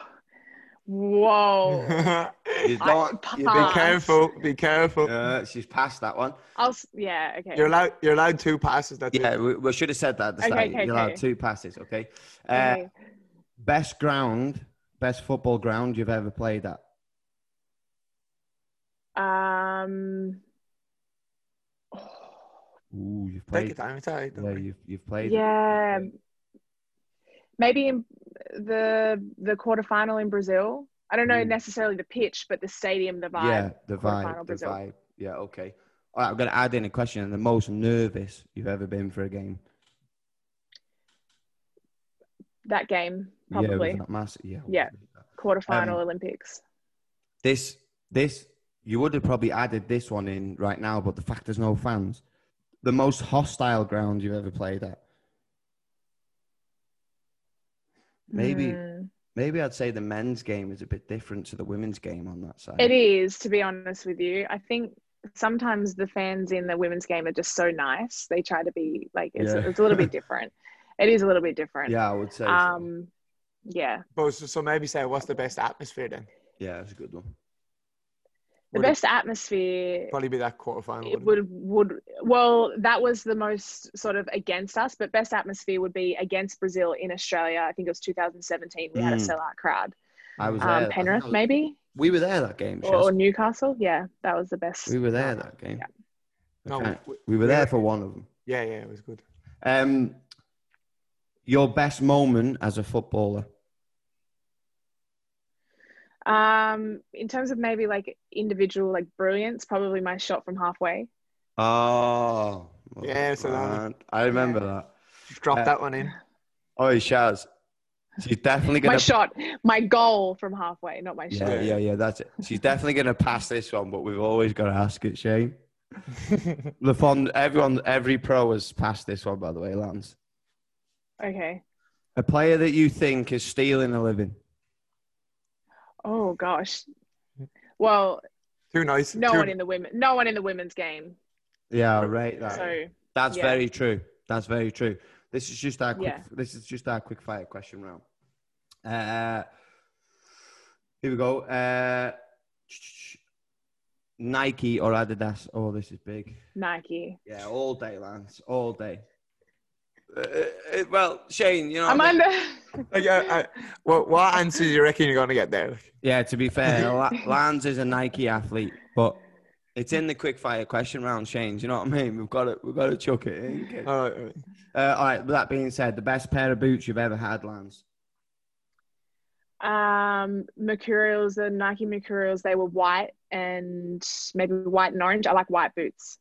Whoa. You don't. you be careful. Be careful. Uh, she's passed that one. I'll. s- Yeah. Okay. You're allowed. You're allowed two passes. That's Yeah, it. we, we should have said that at the Okay, start. okay, You're allowed okay. two passes, okay? Uh, Okay. Best ground, best football ground you've ever played at. Um. Ooh, you've Take played. your time. It's all right. don't Yeah, worry. you've you've played. Yeah. Maybe in the the quarterfinal in Brazil. I don't know Mm. necessarily the pitch, but the stadium, the vibe. Yeah, the vibe, the Brazil. vibe. Yeah, okay. All right, I'm going to add in a question. The most nervous you've ever been for a game? That game, Yeah, probably that massive? Yeah. Yeah. quarterfinal Um, Olympics. This, this, you would have probably added this one in right now, but the fact there's no fans. The most hostile ground you've ever played at? Maybe, Hmm. maybe I'd say the men's game is a bit different to the women's game on that side. It is, to be honest with you. I think sometimes the fans in the women's game are just so nice. They try to be like it's, Yeah. it's a little bit different. It is a little bit different. Yeah, I would say. so. Um. Yeah. But so, so maybe say what's the best atmosphere then? Yeah, that's a good one. The Would best atmosphere probably be that quarterfinal. it wouldn't would would well that was the most sort of against us but best atmosphere would be against brazil in australia i think it was 2017 we had a Mm. sellout crowd I was there. Um, think I penrith was- maybe We were there that game. or, or newcastle yeah that was the best We were there that game. yeah. No, Okay. we- We were there for one of them. Yeah, yeah, it was good. Um, your best moment as a footballer? Um in terms of maybe like individual like brilliance probably my shot from halfway Oh, Yeah, so that- I remember that. Just drop Uh, that one in. Oh, Shaz. She's definitely my gonna. shot my goal from halfway not my shot yeah, yeah, yeah. That's it. She's definitely gonna pass this one, but we've always got to ask it, Shane. Lafond, everyone, every pro has passed this one, by the way, Lance. okay A player that you think is stealing a living. Oh gosh well Too nice. no too, one in the women no one in the women's game Yeah, right. That. so That's Yeah. very true. That's very true. This is just our quick. Yeah. This is just our quick fire question round. Uh, here we go. Uh, Nike or Adidas? Oh, this is big. nike Yeah, all day, Lance. All day. Uh, uh, well, Shane, you know. i'm what I under Like, uh, uh, what, what answer do you reckon you're going to get there? Yeah, to be fair, Lance is a Nike athlete, but it's in the quick fire question round, Shane. Do you know what I mean? We've got to, we've got to chuck it in. kid. All right, all right. Uh, all right. With that being said, the best pair of boots you've ever had, Lance. Um, Mercurials, the Nike Mercurials, they were white and maybe white and orange. I like white boots.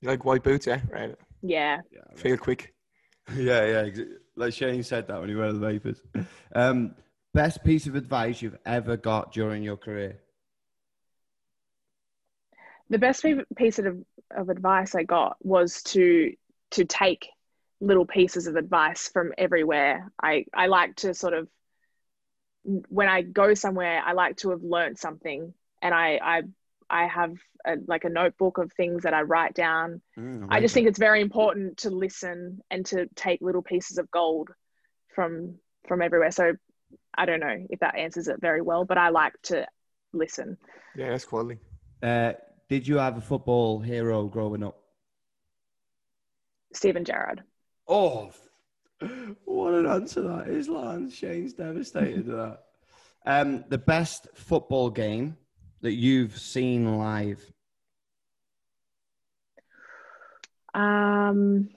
You like white boots, yeah? Right. Yeah. Yeah, Feel quick. yeah, yeah. Like Shane said that when he read the papers. Um, best piece of advice you've ever got during your career. The best piece of, of advice I got was to to take little pieces of advice from everywhere. I, I like to sort of when I go somewhere, I like to have learned something and I I I have a, like a notebook of things that I write down Mm, I like just it. think it's very important to listen and to take little pieces of gold from from everywhere. So I don't know if that answers it very well, but I like to listen. Yeah, that's quality. Uh, did you have a football hero growing up? Steven Gerrard. Oh, what an answer that is, Lance. Shane's devastated at that. Um, the best football game that you've seen live. Um,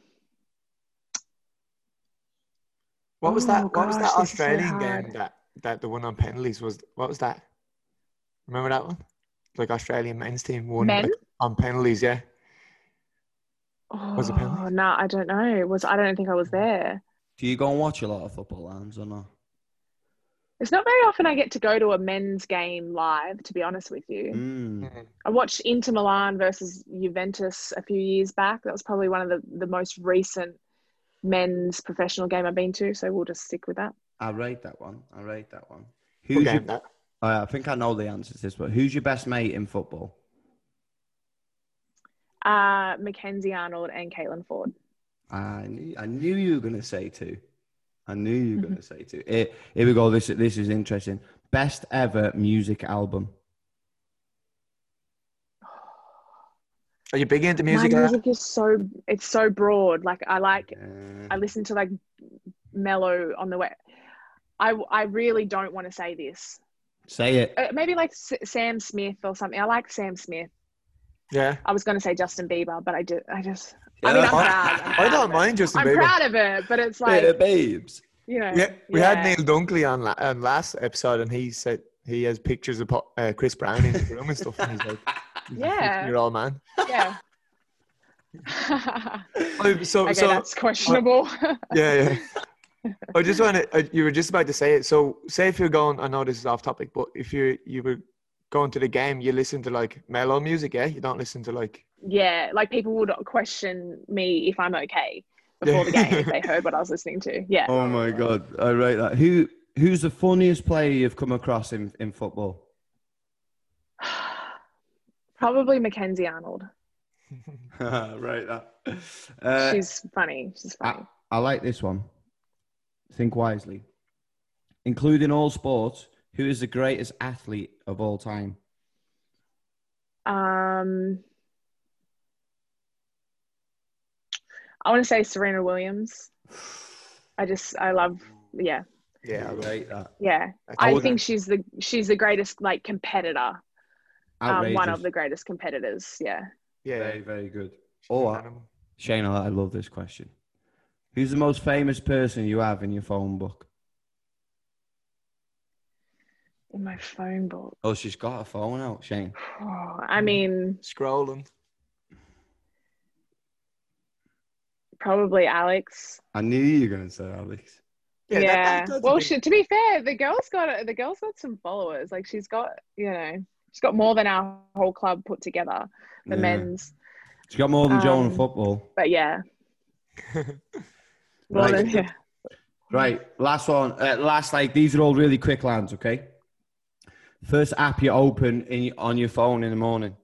What was Oh, that? What was that this is so Australian hard. game that that the one on penalties was? What was that? Remember that one? Like Australian men's team won Men? like, on penalties. Yeah. Oh, Was it penalty? No, I don't know. It was I don't think I was there. Do you go and watch a lot of football Lance or not? It's not very often I get to go to a men's game live, to be honest with you. Mm. I watched Inter Milan versus Juventus a few years back. That was probably one of the, the most recent men's professional game I've been to. So we'll just stick with that. I'll rate that one. I'll rate that one. What Who's game your, that? oh, I think I know the answer to this, but who's your best mate in football? Uh, Mackenzie Arnold and Caitlin Foord. I knew, I knew you were going to say two. I knew you were going to say two. Here, here we go. This, this is interesting. Best ever music album. Are you big into music? My music is so it's so broad. Like I like Uh, I listen to like mellow on the way. I I really don't want to say this. say it. Uh, maybe like S- Sam Smith or something. I like Sam Smith. Yeah. I was going to say Justin Bieber, but I did. I just. I mean, I'm Yeah. proud. I'm I don't mind Justin I'm Bieber. proud of it, but it's like Bit babes. you know. Yeah, we yeah. had Neil Dunkley on, la- on last episode, and he said he has pictures of Po- uh, Chris Brown in his room and stuff. And he's like, Yeah. "You're all man." Yeah. Oh, so, okay, so that's questionable. yeah, yeah. I just want to. You were just about to say it. So, say if you're going, I know this is off topic, but if you you were going to the game, you listen to like mellow music, yeah. You don't listen to like. yeah, like people would question me if I'm okay before the game if they heard what I was listening to. Yeah. Oh my god, I rate that. Who who's the funniest player you've come across in, in football? Probably Mackenzie Arnold. right that. Uh, She's funny. She's funny. I, I like this one. Think wisely. Including all sports, who is the greatest athlete of all time? Um, I want to say Serena Williams. I just I love yeah Yeah, I rate that. yeah. I I would- think she's the she's the greatest like competitor. Um, one of the greatest competitors. Yeah. yeah. Very, very good. She's Oh, an I- Shane, I I love this question. Who's the most famous person you have in your phone book? In my phone book. Oh, she's got a phone out, Shane. Oh, I mean, Scrolling. probably Alex. I knew you were going to say Alex. Yeah. that- that- well, big- she, to be fair, the girl's got the girl's got some followers. Like she's got, you know, she's got more than our whole club put together, the Yeah. men's. She's got more than Joe in Um, football. But yeah, more Right. than yeah. Right, last one. Uh, last, like, these are all really quick Lance, okay? First app you open in, on your phone in the morning.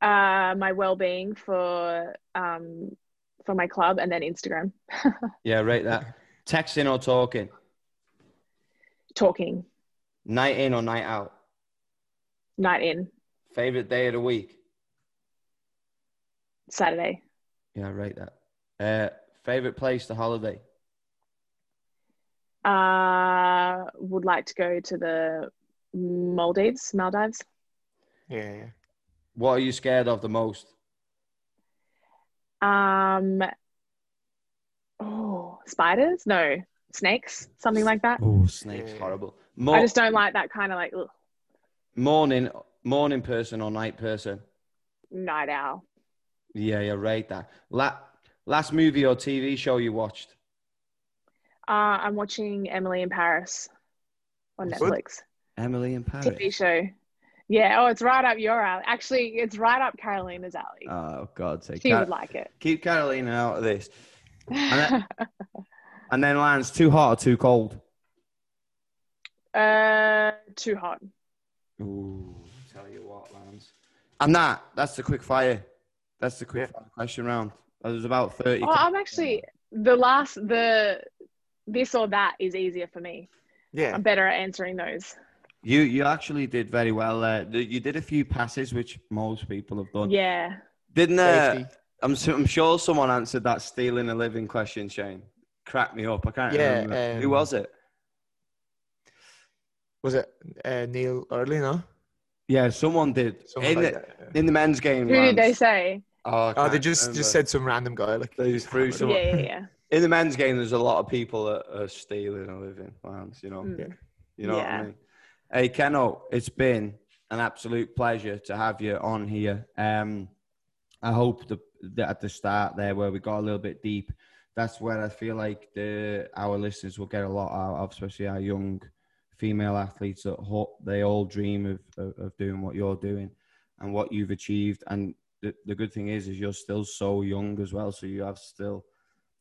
Uh, my well-being for um for my club and then Instagram. Yeah, rate that. Texting or talking? Talking Night in or night out? night in Favorite day of the week? Saturday. Yeah, rate that. Uh, favorite place to holiday? Uh, would like to go to the Maldives. Maldives. Yeah, yeah. What are you scared of the most? Um. Oh, spiders? No, snakes. Something like that. Oh, snakes, Yeah. horrible. I just don't like that kind of like ugh, morning, morning person or night person? night owl. Yeah, yeah, rate that. La- last movie or TV show you watched? Uh, I'm watching Emily in Paris on Good. Netflix. Emily in Paris. TV show. Yeah. Oh, it's right up your alley. Actually, it's right up Carolina's alley. Oh, God's sake. she Car- would like it. Keep Carolina out of this. And then, and then Lance, too hot or too cold? uh, too hot. Ooh, tell you what, Lance. And that, that's the quick fire. That's the quick Yeah. fire question round. There's about 30. Oh, I'm actually the last the this or that is easier for me. Yeah. I'm better at answering those. You you actually did very well there. You did a few passes, which most people have done. Yeah. Didn't uh, I'm, su- I'm sure someone answered that stealing a living question, Shane. Crack me up. I can't Yeah, remember. Who um, was it? Was it uh, Neil Early? No. Yeah, someone did. Someone in, like the, in the men's game. Who did they say? Oh, Oh, they just remember. just said some random guy like They just threw Yeah, some- yeah, yeah. in the men's game. There's a lot of people that are stealing a living, Lance. You know, Mm. Yeah. you know what I mean. Hey, Keno, it's been an absolute pleasure to have you on here. Um, I hope the, that at the start there where we got a little bit deep, that's where I feel like the our listeners will get a lot out of, especially our young female athletes that they all dream of, of, of doing what you're doing and what you've achieved. And the, the good thing is, is you're still so young as well, so you have still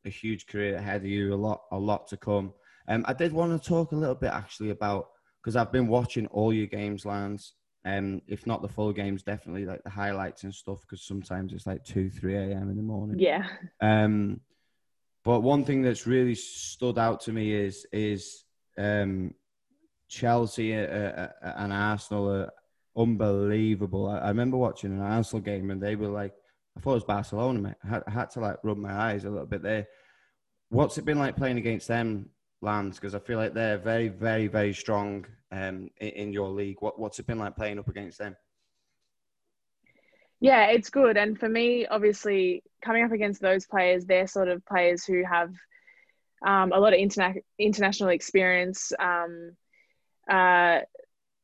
a huge career ahead of you, a lot, a lot to come. Um, I did want to talk a little bit actually about because I've been watching all your games, Lance. Um, if not the full games, definitely like the highlights and stuff. Because sometimes it's like two, three a.m. in the morning. Yeah. Um, but one thing that's really stood out to me is is um, Chelsea uh, uh, uh and Arsenal are unbelievable. I, remember watching an Arsenal game and they were like, I thought it was Barcelona, mate. I had, I had to like rub my eyes a little bit there. What's it been like playing against them Lance? Because I feel like they're very, very, very strong um, in, in, your league. What, what's it been like playing up against them? Yeah, it's good. And for me, obviously, coming up against those players, they're sort of players who have um, a lot of interna- international experience. Um, uh,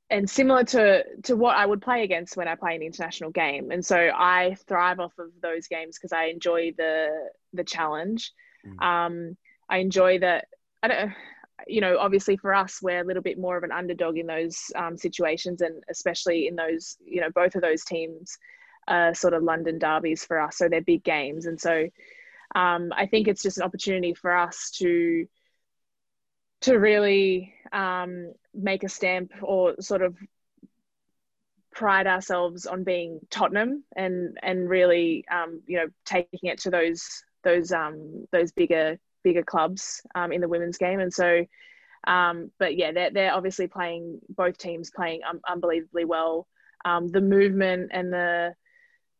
and similar to to what I would play against when I play an international game. And so I thrive off of those games because I enjoy the the challenge. Mm. Um, I enjoy that I don't, you know, obviously for us, we're a little bit more of an underdog in those um, situations, and especially in those, you know, both of those teams are sort of London derbies for us, so they're big games, and so um, I think it's just an opportunity for us to to really um, make a stamp or sort of pride ourselves on being Tottenham and and really um, you know taking it to those those um, those bigger bigger clubs um, in the women's game. And so, um, but yeah, they're, they're obviously playing, both teams playing unbelievably well. Um, the movement and the,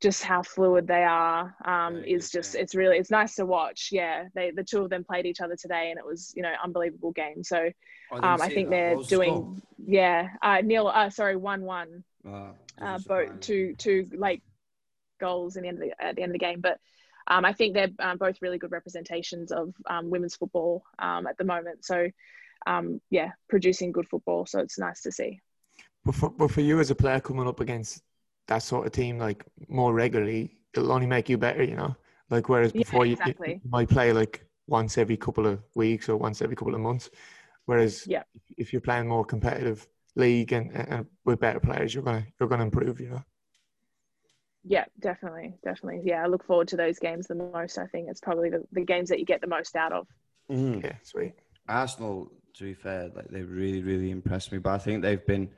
just how fluid they are um, yeah, is just it's really it's nice to watch. Yeah they the two of them played each other today and it was you know unbelievable game. So I, um, I think they're doing yeah uh, Neil uh, sorry one one. Uh, both two two late goals in the end of the, at the end of the game. But um, I think they're um, both really good representations of um, women's football um, at the moment. So, um, yeah, producing good football. So it's nice to see. But for, but for you as a player coming up against that sort of team, like more regularly, it'll only make you better, you know? Like, whereas before yeah, exactly. you, you might play like once every couple of weeks or once every couple of months. Whereas yeah. if you're playing more competitive league and, and with better players, you're gonna you're gonna improve, you know. Yeah, definitely, definitely. Yeah, I look forward to those games the most. I think it's probably the, the games that you get the most out of. Mm. Yeah, sweet. Arsenal, to be fair, like they really, really impressed me. But I think they've been,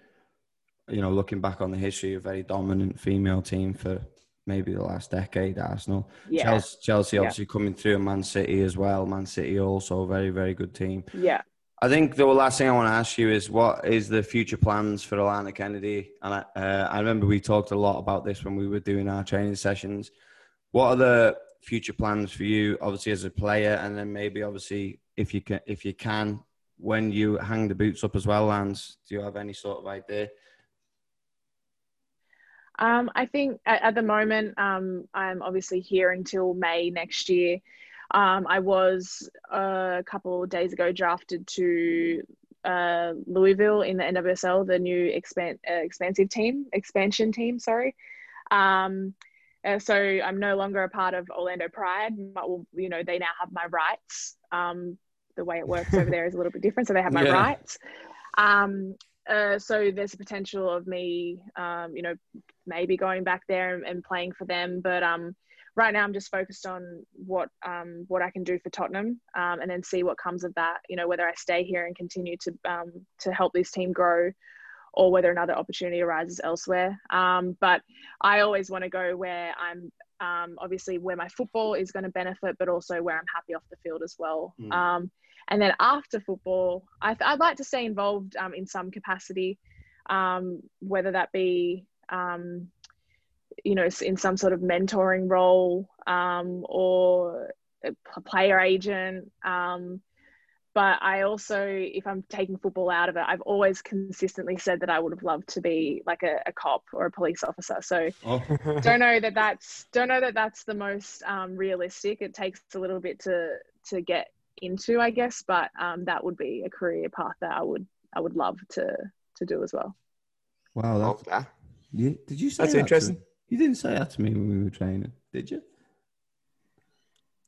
you know, looking back on the history, of a very dominant female team for maybe the last decade. Arsenal, yeah. Chelsea, Chelsea obviously yeah. coming through, and Man City as well. Man City also a very, very good team. Yeah. I think the last thing I want to ask you is what is the future plans for Alana Kennedy? And I, uh, I remember we talked a lot about this when we were doing our training sessions. What are the future plans for you, obviously as a player, and then maybe obviously if you can, if you can, when you hang the boots up as well, Lance? Do you have any sort of idea? Um, I think at, at the moment, um, I'm obviously here until May next year. Um, I was uh, a couple of days ago drafted to uh, Louisville in the NWSL, the new expand, uh, expansive team, expansion team, sorry. Um, uh, so I'm no longer a part of Orlando Pride, but well, you know they now have my rights. Um, the way it works over there is a little bit different, so they have my yeah. rights. Um, uh, so there's a potential of me, um, you know, maybe going back there and, and playing for them, but um, right now I'm just focused on what um, what I can do for Tottenham, um, and then see what comes of that. You know, whether I stay here and continue to um, to help this team grow, or whether another opportunity arises elsewhere. Um, but I always want to go where I'm um, obviously where my football is going to benefit, but also where I'm happy off the field as well. Mm. Um, and then after football, I would like to stay involved in some capacity, whether that be um, you know, in some sort of mentoring role um, or a player agent. Um, but I also, if I'm taking football out of it, I've always consistently said that I would have loved to be like a, a cop or a police officer. So oh. don't know that that's don't know that that's the most um, realistic. It takes a little bit to to get into, I guess, but um, that would be a career path that I would I would love to to do as well. Wow, that's, that. You, did you say that's that interesting? To, you didn't say that to me when we were training. Did you?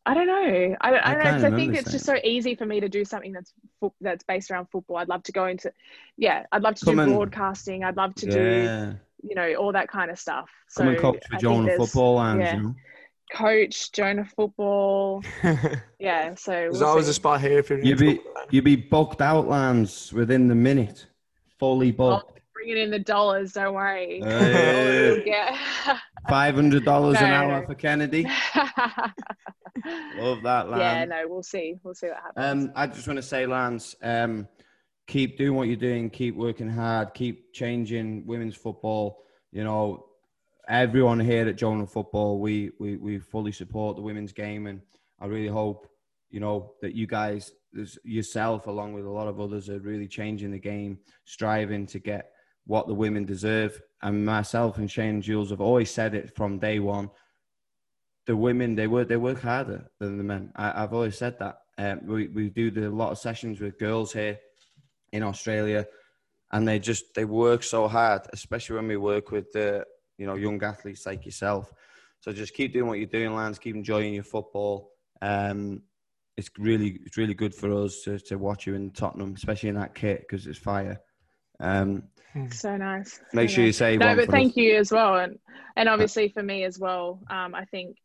I don't know. I, I, I don't know. can't 'cause I think it's just so easy for me to do something that's fo- that's based around football. I'd love to go into, yeah, I'd love to Come do and- broadcasting. I'd love to do, you know, all that kind of stuff. So Come and coach I for think football and yeah. you know. Coach Jonah football. Yeah. So There's we'll always see. a spot here if you're. You'd be trouble, you'd be booked out, Lance within the minute, fully I'll booked. bring it in the dollars. Don't worry. Hey. Five hundred dollars an hour no. for Kennedy. Love that, Lance. yeah. No. We'll see. We'll see what happens. Um, I just want to say, Lance, um, keep doing what you're doing. Keep working hard. Keep changing women's football. You know, everyone here at Jonah Football, we we we fully support the women's game, and I really hope you know that you guys, yourself, along with a lot of others, are really changing the game, striving to get what the women deserve. And myself and Shane and Jules have always said it from day one. The women they work they work harder than the men. I, I've always said that. Um, we we do the, a lot of sessions with girls here in Australia, and they just they work so hard, especially when we work with the you know young athletes like yourself. So just keep doing what you're doing, Lance. Keep enjoying your football. Um, it's really it's really good for us to, to watch you in Tottenham, especially in that kit because it's fire. Um, so nice. make so sure you say no, but thank us. you as well, and and obviously for me as well. Um, I think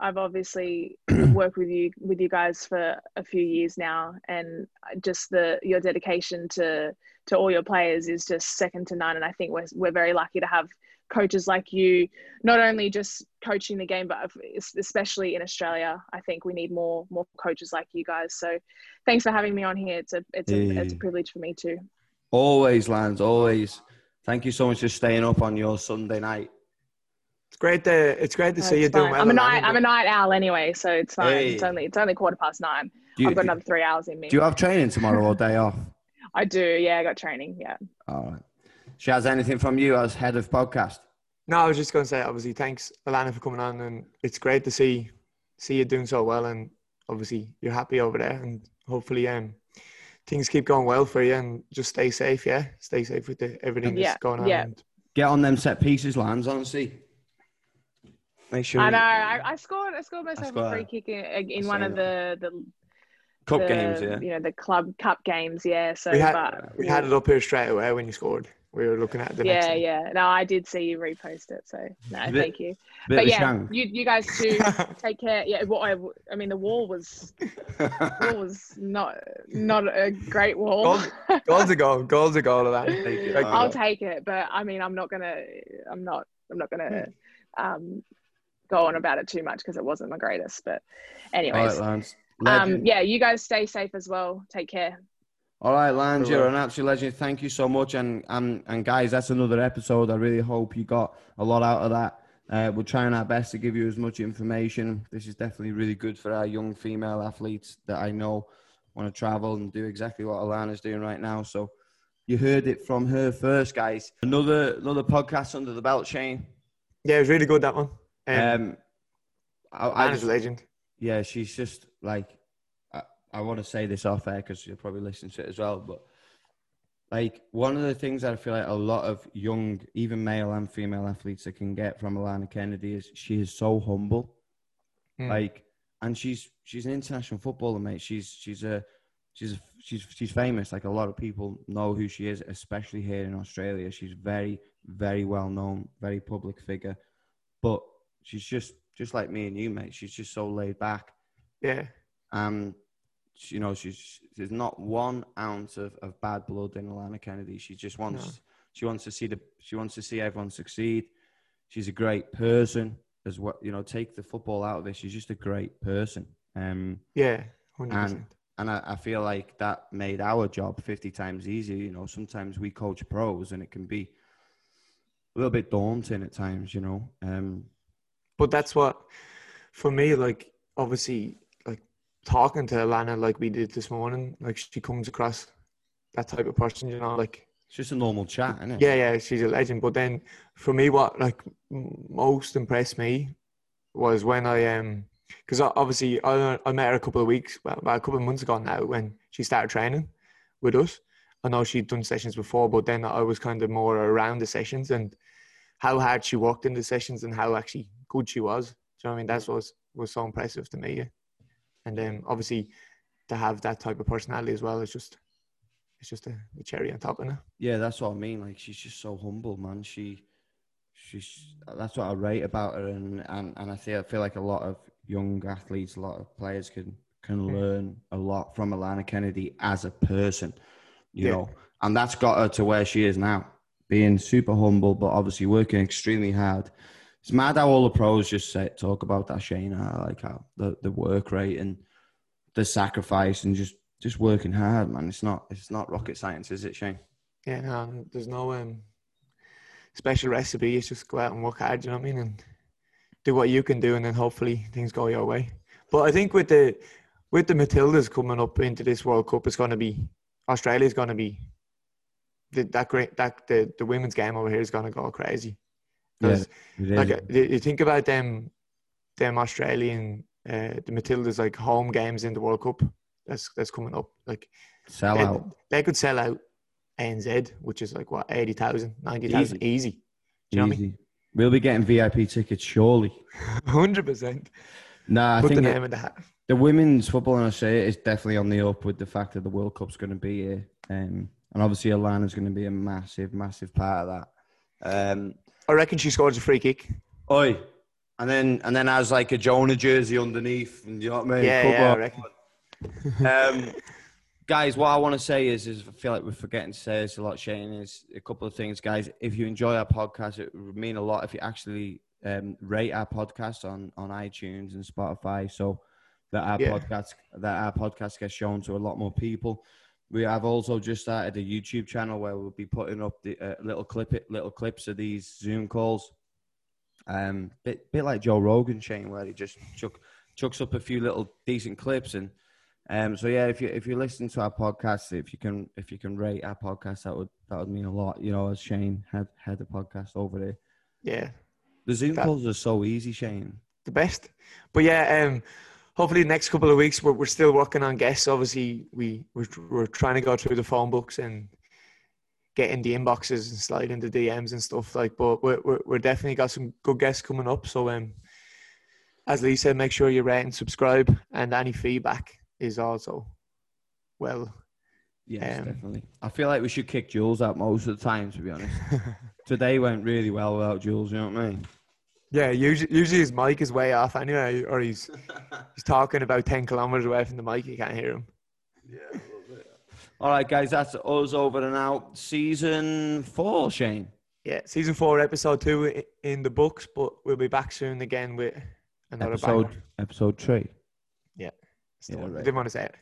I've obviously worked with you with you guys for a few years now, and just the your dedication to to all your players is just second to none. And I think we're we're very lucky to have coaches like you, not only just coaching the game, but especially in Australia. I think we need more more coaches like you guys. So, thanks for having me on here. It's a it's a it's a privilege for me too. Always, Lance. Always. Thank you so much for staying up on your Sunday night. It's great to it's great to No, see you it's doing well. I'm a night. I'm a night owl anyway, so it's fine. It's only it's only quarter past nine. You, I've got another three hours in me. do you have training tomorrow or day off? I do. Yeah, I got training. Yeah. All right. Shaz, anything from you as head of podcast? No, I was just going to say, obviously, thanks, Alana, for coming on, and it's great to see see you doing so well, and obviously you're happy over there, and hopefully, um, things keep going well for you, and just stay safe, yeah, stay safe with the, everything Yeah, that's going on. yeah. and- Get on them set pieces, Lance, honestly. Make sure I you- know. I, I scored. I scored myself scored- a free kick in, in one of the the cup the, games, yeah. You know the club cup games. Yeah. So, we had but we had it up here straight away when you scored. We were looking at the yeah, thing. yeah. No, I did see you repost it. So no, Bit- thank you. But yeah, shank. you you guys too. Take care. Yeah. What I, I mean, the wall was wall was not not a great wall. Goal- goals a goal, goals a goal, Alana. Take it. Like, All I'll right. take it, but I mean, I'm not gonna. I'm not. I'm not gonna um, go on about it too much because it wasn't my greatest. But, All anyways, right, um, yeah, you guys stay safe as well. Take care. All right, Lance, We you're an absolute legend. Thank you so much. And, and, and guys, that's another episode. I really hope you got a lot out of that. Uh, we're trying our best to give you as much information. This is definitely really good for our young female athletes that I know want to travel and do exactly what Alana's doing right now. So you heard it from her first, guys. Another another podcast under the belt, Shane. yeah, it was really good that one. Um, Um, I, I just- a legend. yeah, she's just like I, want to say this off air because you'll probably listen to it as well. But like one of the things that I feel like a lot of young, even male and female athletes that can get from Alana Kennedy is she is so humble. Mm. Like, and she's she's an international footballer, mate. She's she's a she's a, she's she's famous. Like a lot of people know who she is, especially here in Australia. She's very very well known, very public figure. But she's just just like me and you, mate. She's just so laid back. Yeah, Um, you know, she's there's not one ounce of, of bad blood in Alana Kennedy. She just wants No. she wants to see the she wants to see everyone succeed. She's a great person as well. You know, take the football out of it. She's just a great person. Um, yeah, hundred and percent. and I, I feel like that made our job fifty times easier. You know, sometimes we coach pros and it can be a little bit daunting at times. You know, um, But that's what, for me, like obviously, talking to Alana like we did this morning, like she comes across that type of person, you know, like it's just a normal chat, isn't it? yeah, yeah, she's a legend. But then for me, what like most impressed me was when I um, because obviously I, I met her a couple of weeks, well, about a couple of months ago now when she started training with us. I know she'd done sessions before, but then I was kind of more around the sessions and how hard she worked in the sessions and how actually good she was you know what I mean? That was, was so impressive to me. And then obviously to have that type of personality as well is just it's just a, a cherry on top of it. Yeah, that's what I mean. Like she's just so humble, man. She she's that's what I rate about her, and and, and I feel I feel like a lot of young athletes, a lot of players can can Yeah. learn a lot from Alanna Kennedy as a person, you Yeah. know, and that's got her to where she is now, being super humble, but obviously working extremely hard. It's mad how all the pros just say talk about that Shane, how, like how the, the work rate and the sacrifice and just just working hard, man. It's not it's not rocket science, is it, Shane? Yeah, no, there's no um special recipe. It's just go out and work hard. You know what I mean? And do what you can do, and then hopefully things go your way. But I think with the with the Matildas coming up into this World Cup, it's going to be Australia's going to be the, that great that the the women's game over here is going to go crazy. 'Cause, It is. like you think about them, them Australian uh, the Matildas like home games in the World Cup. That's that's coming up. Like sell they, out. they could sell out ANZ, which is like what 80,000, 90,000 easy. Do you know what I mean? We'll be getting VIP tickets surely. Hundred percent. Nah, I Put the think name it- the hat. the women's football in Australia is definitely on the up with the fact that the World Cup's going to be here, um, and obviously Alanna's going to be a massive, massive part of that. Um, I reckon she scores a free kick. oi, and then and then has like a Jonah jersey underneath, and you know what I mean? Yeah, Come yeah, I reckon. um, guys, what I want to say is, is I feel like we're forgetting to say this a lot, Shane. Is a couple of things, guys. If you enjoy our podcast, it would mean a lot if you actually um, rate our podcast on on iTunes and Spotify, so that our Yeah. podcast that our podcast gets shown to a lot more people. We have also just started a YouTube channel where we'll be putting up the uh, little clip little clips of these Zoom calls. Um, bit bit like Joe Rogan, Shane, where he just chuck, chucks up a few little decent clips and um, so yeah, if you if you listen to our podcast, if you can if you can rate our podcast, that would that would mean a lot. You know, as Shane had had the podcast over there. Yeah, The Zoom That- calls are so easy, Shane. the best. But yeah, um, hopefully the next couple of weeks we're, we're still working on guests. Obviously, we we're, we're trying to go through the phone books and get in the inboxes and slide into DMs and stuff like. But we're we're, we're definitely got some good guests coming up. So um, as Lee said, make sure you rate and subscribe, and any feedback is also well. Yes, Um, definitely. I feel like we should kick Jules out most of the time, to be honest. Today went really well without Jules. You know what I mean? Yeah, usually usually his mic is way off anyway, or he's he's talking about ten kilometers away from the mic. You can't hear him. Yeah. All right, guys, that's us over and out. Season four, Shane. Yeah, season four, episode two in the books, but we'll be back soon again with another Episode banger. episode three. It's the yeah, one. I didn't want to say it.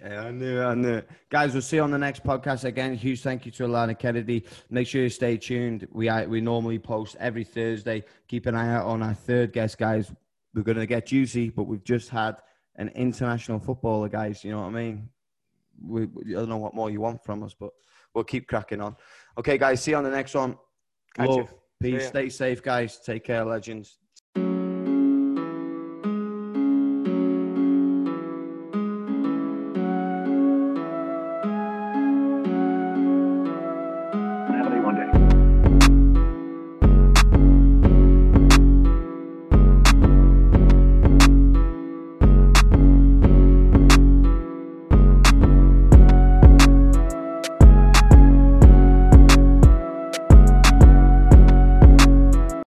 Yeah, I knew it. I knew it. Guys, we'll see you on the next podcast again. Huge thank you to Alanna Kennedy. Make sure you stay tuned. We we normally post every Thursday. Keep an eye out on our third guest, guys. We're gonna get juicy, but we've just had an international footballer, guys. You know what I mean? We, we- I don't know what more you want from us, but we'll keep cracking on. Okay, guys. See you on the next one. Catch you. Peace, stay safe, guys. Take care, legends.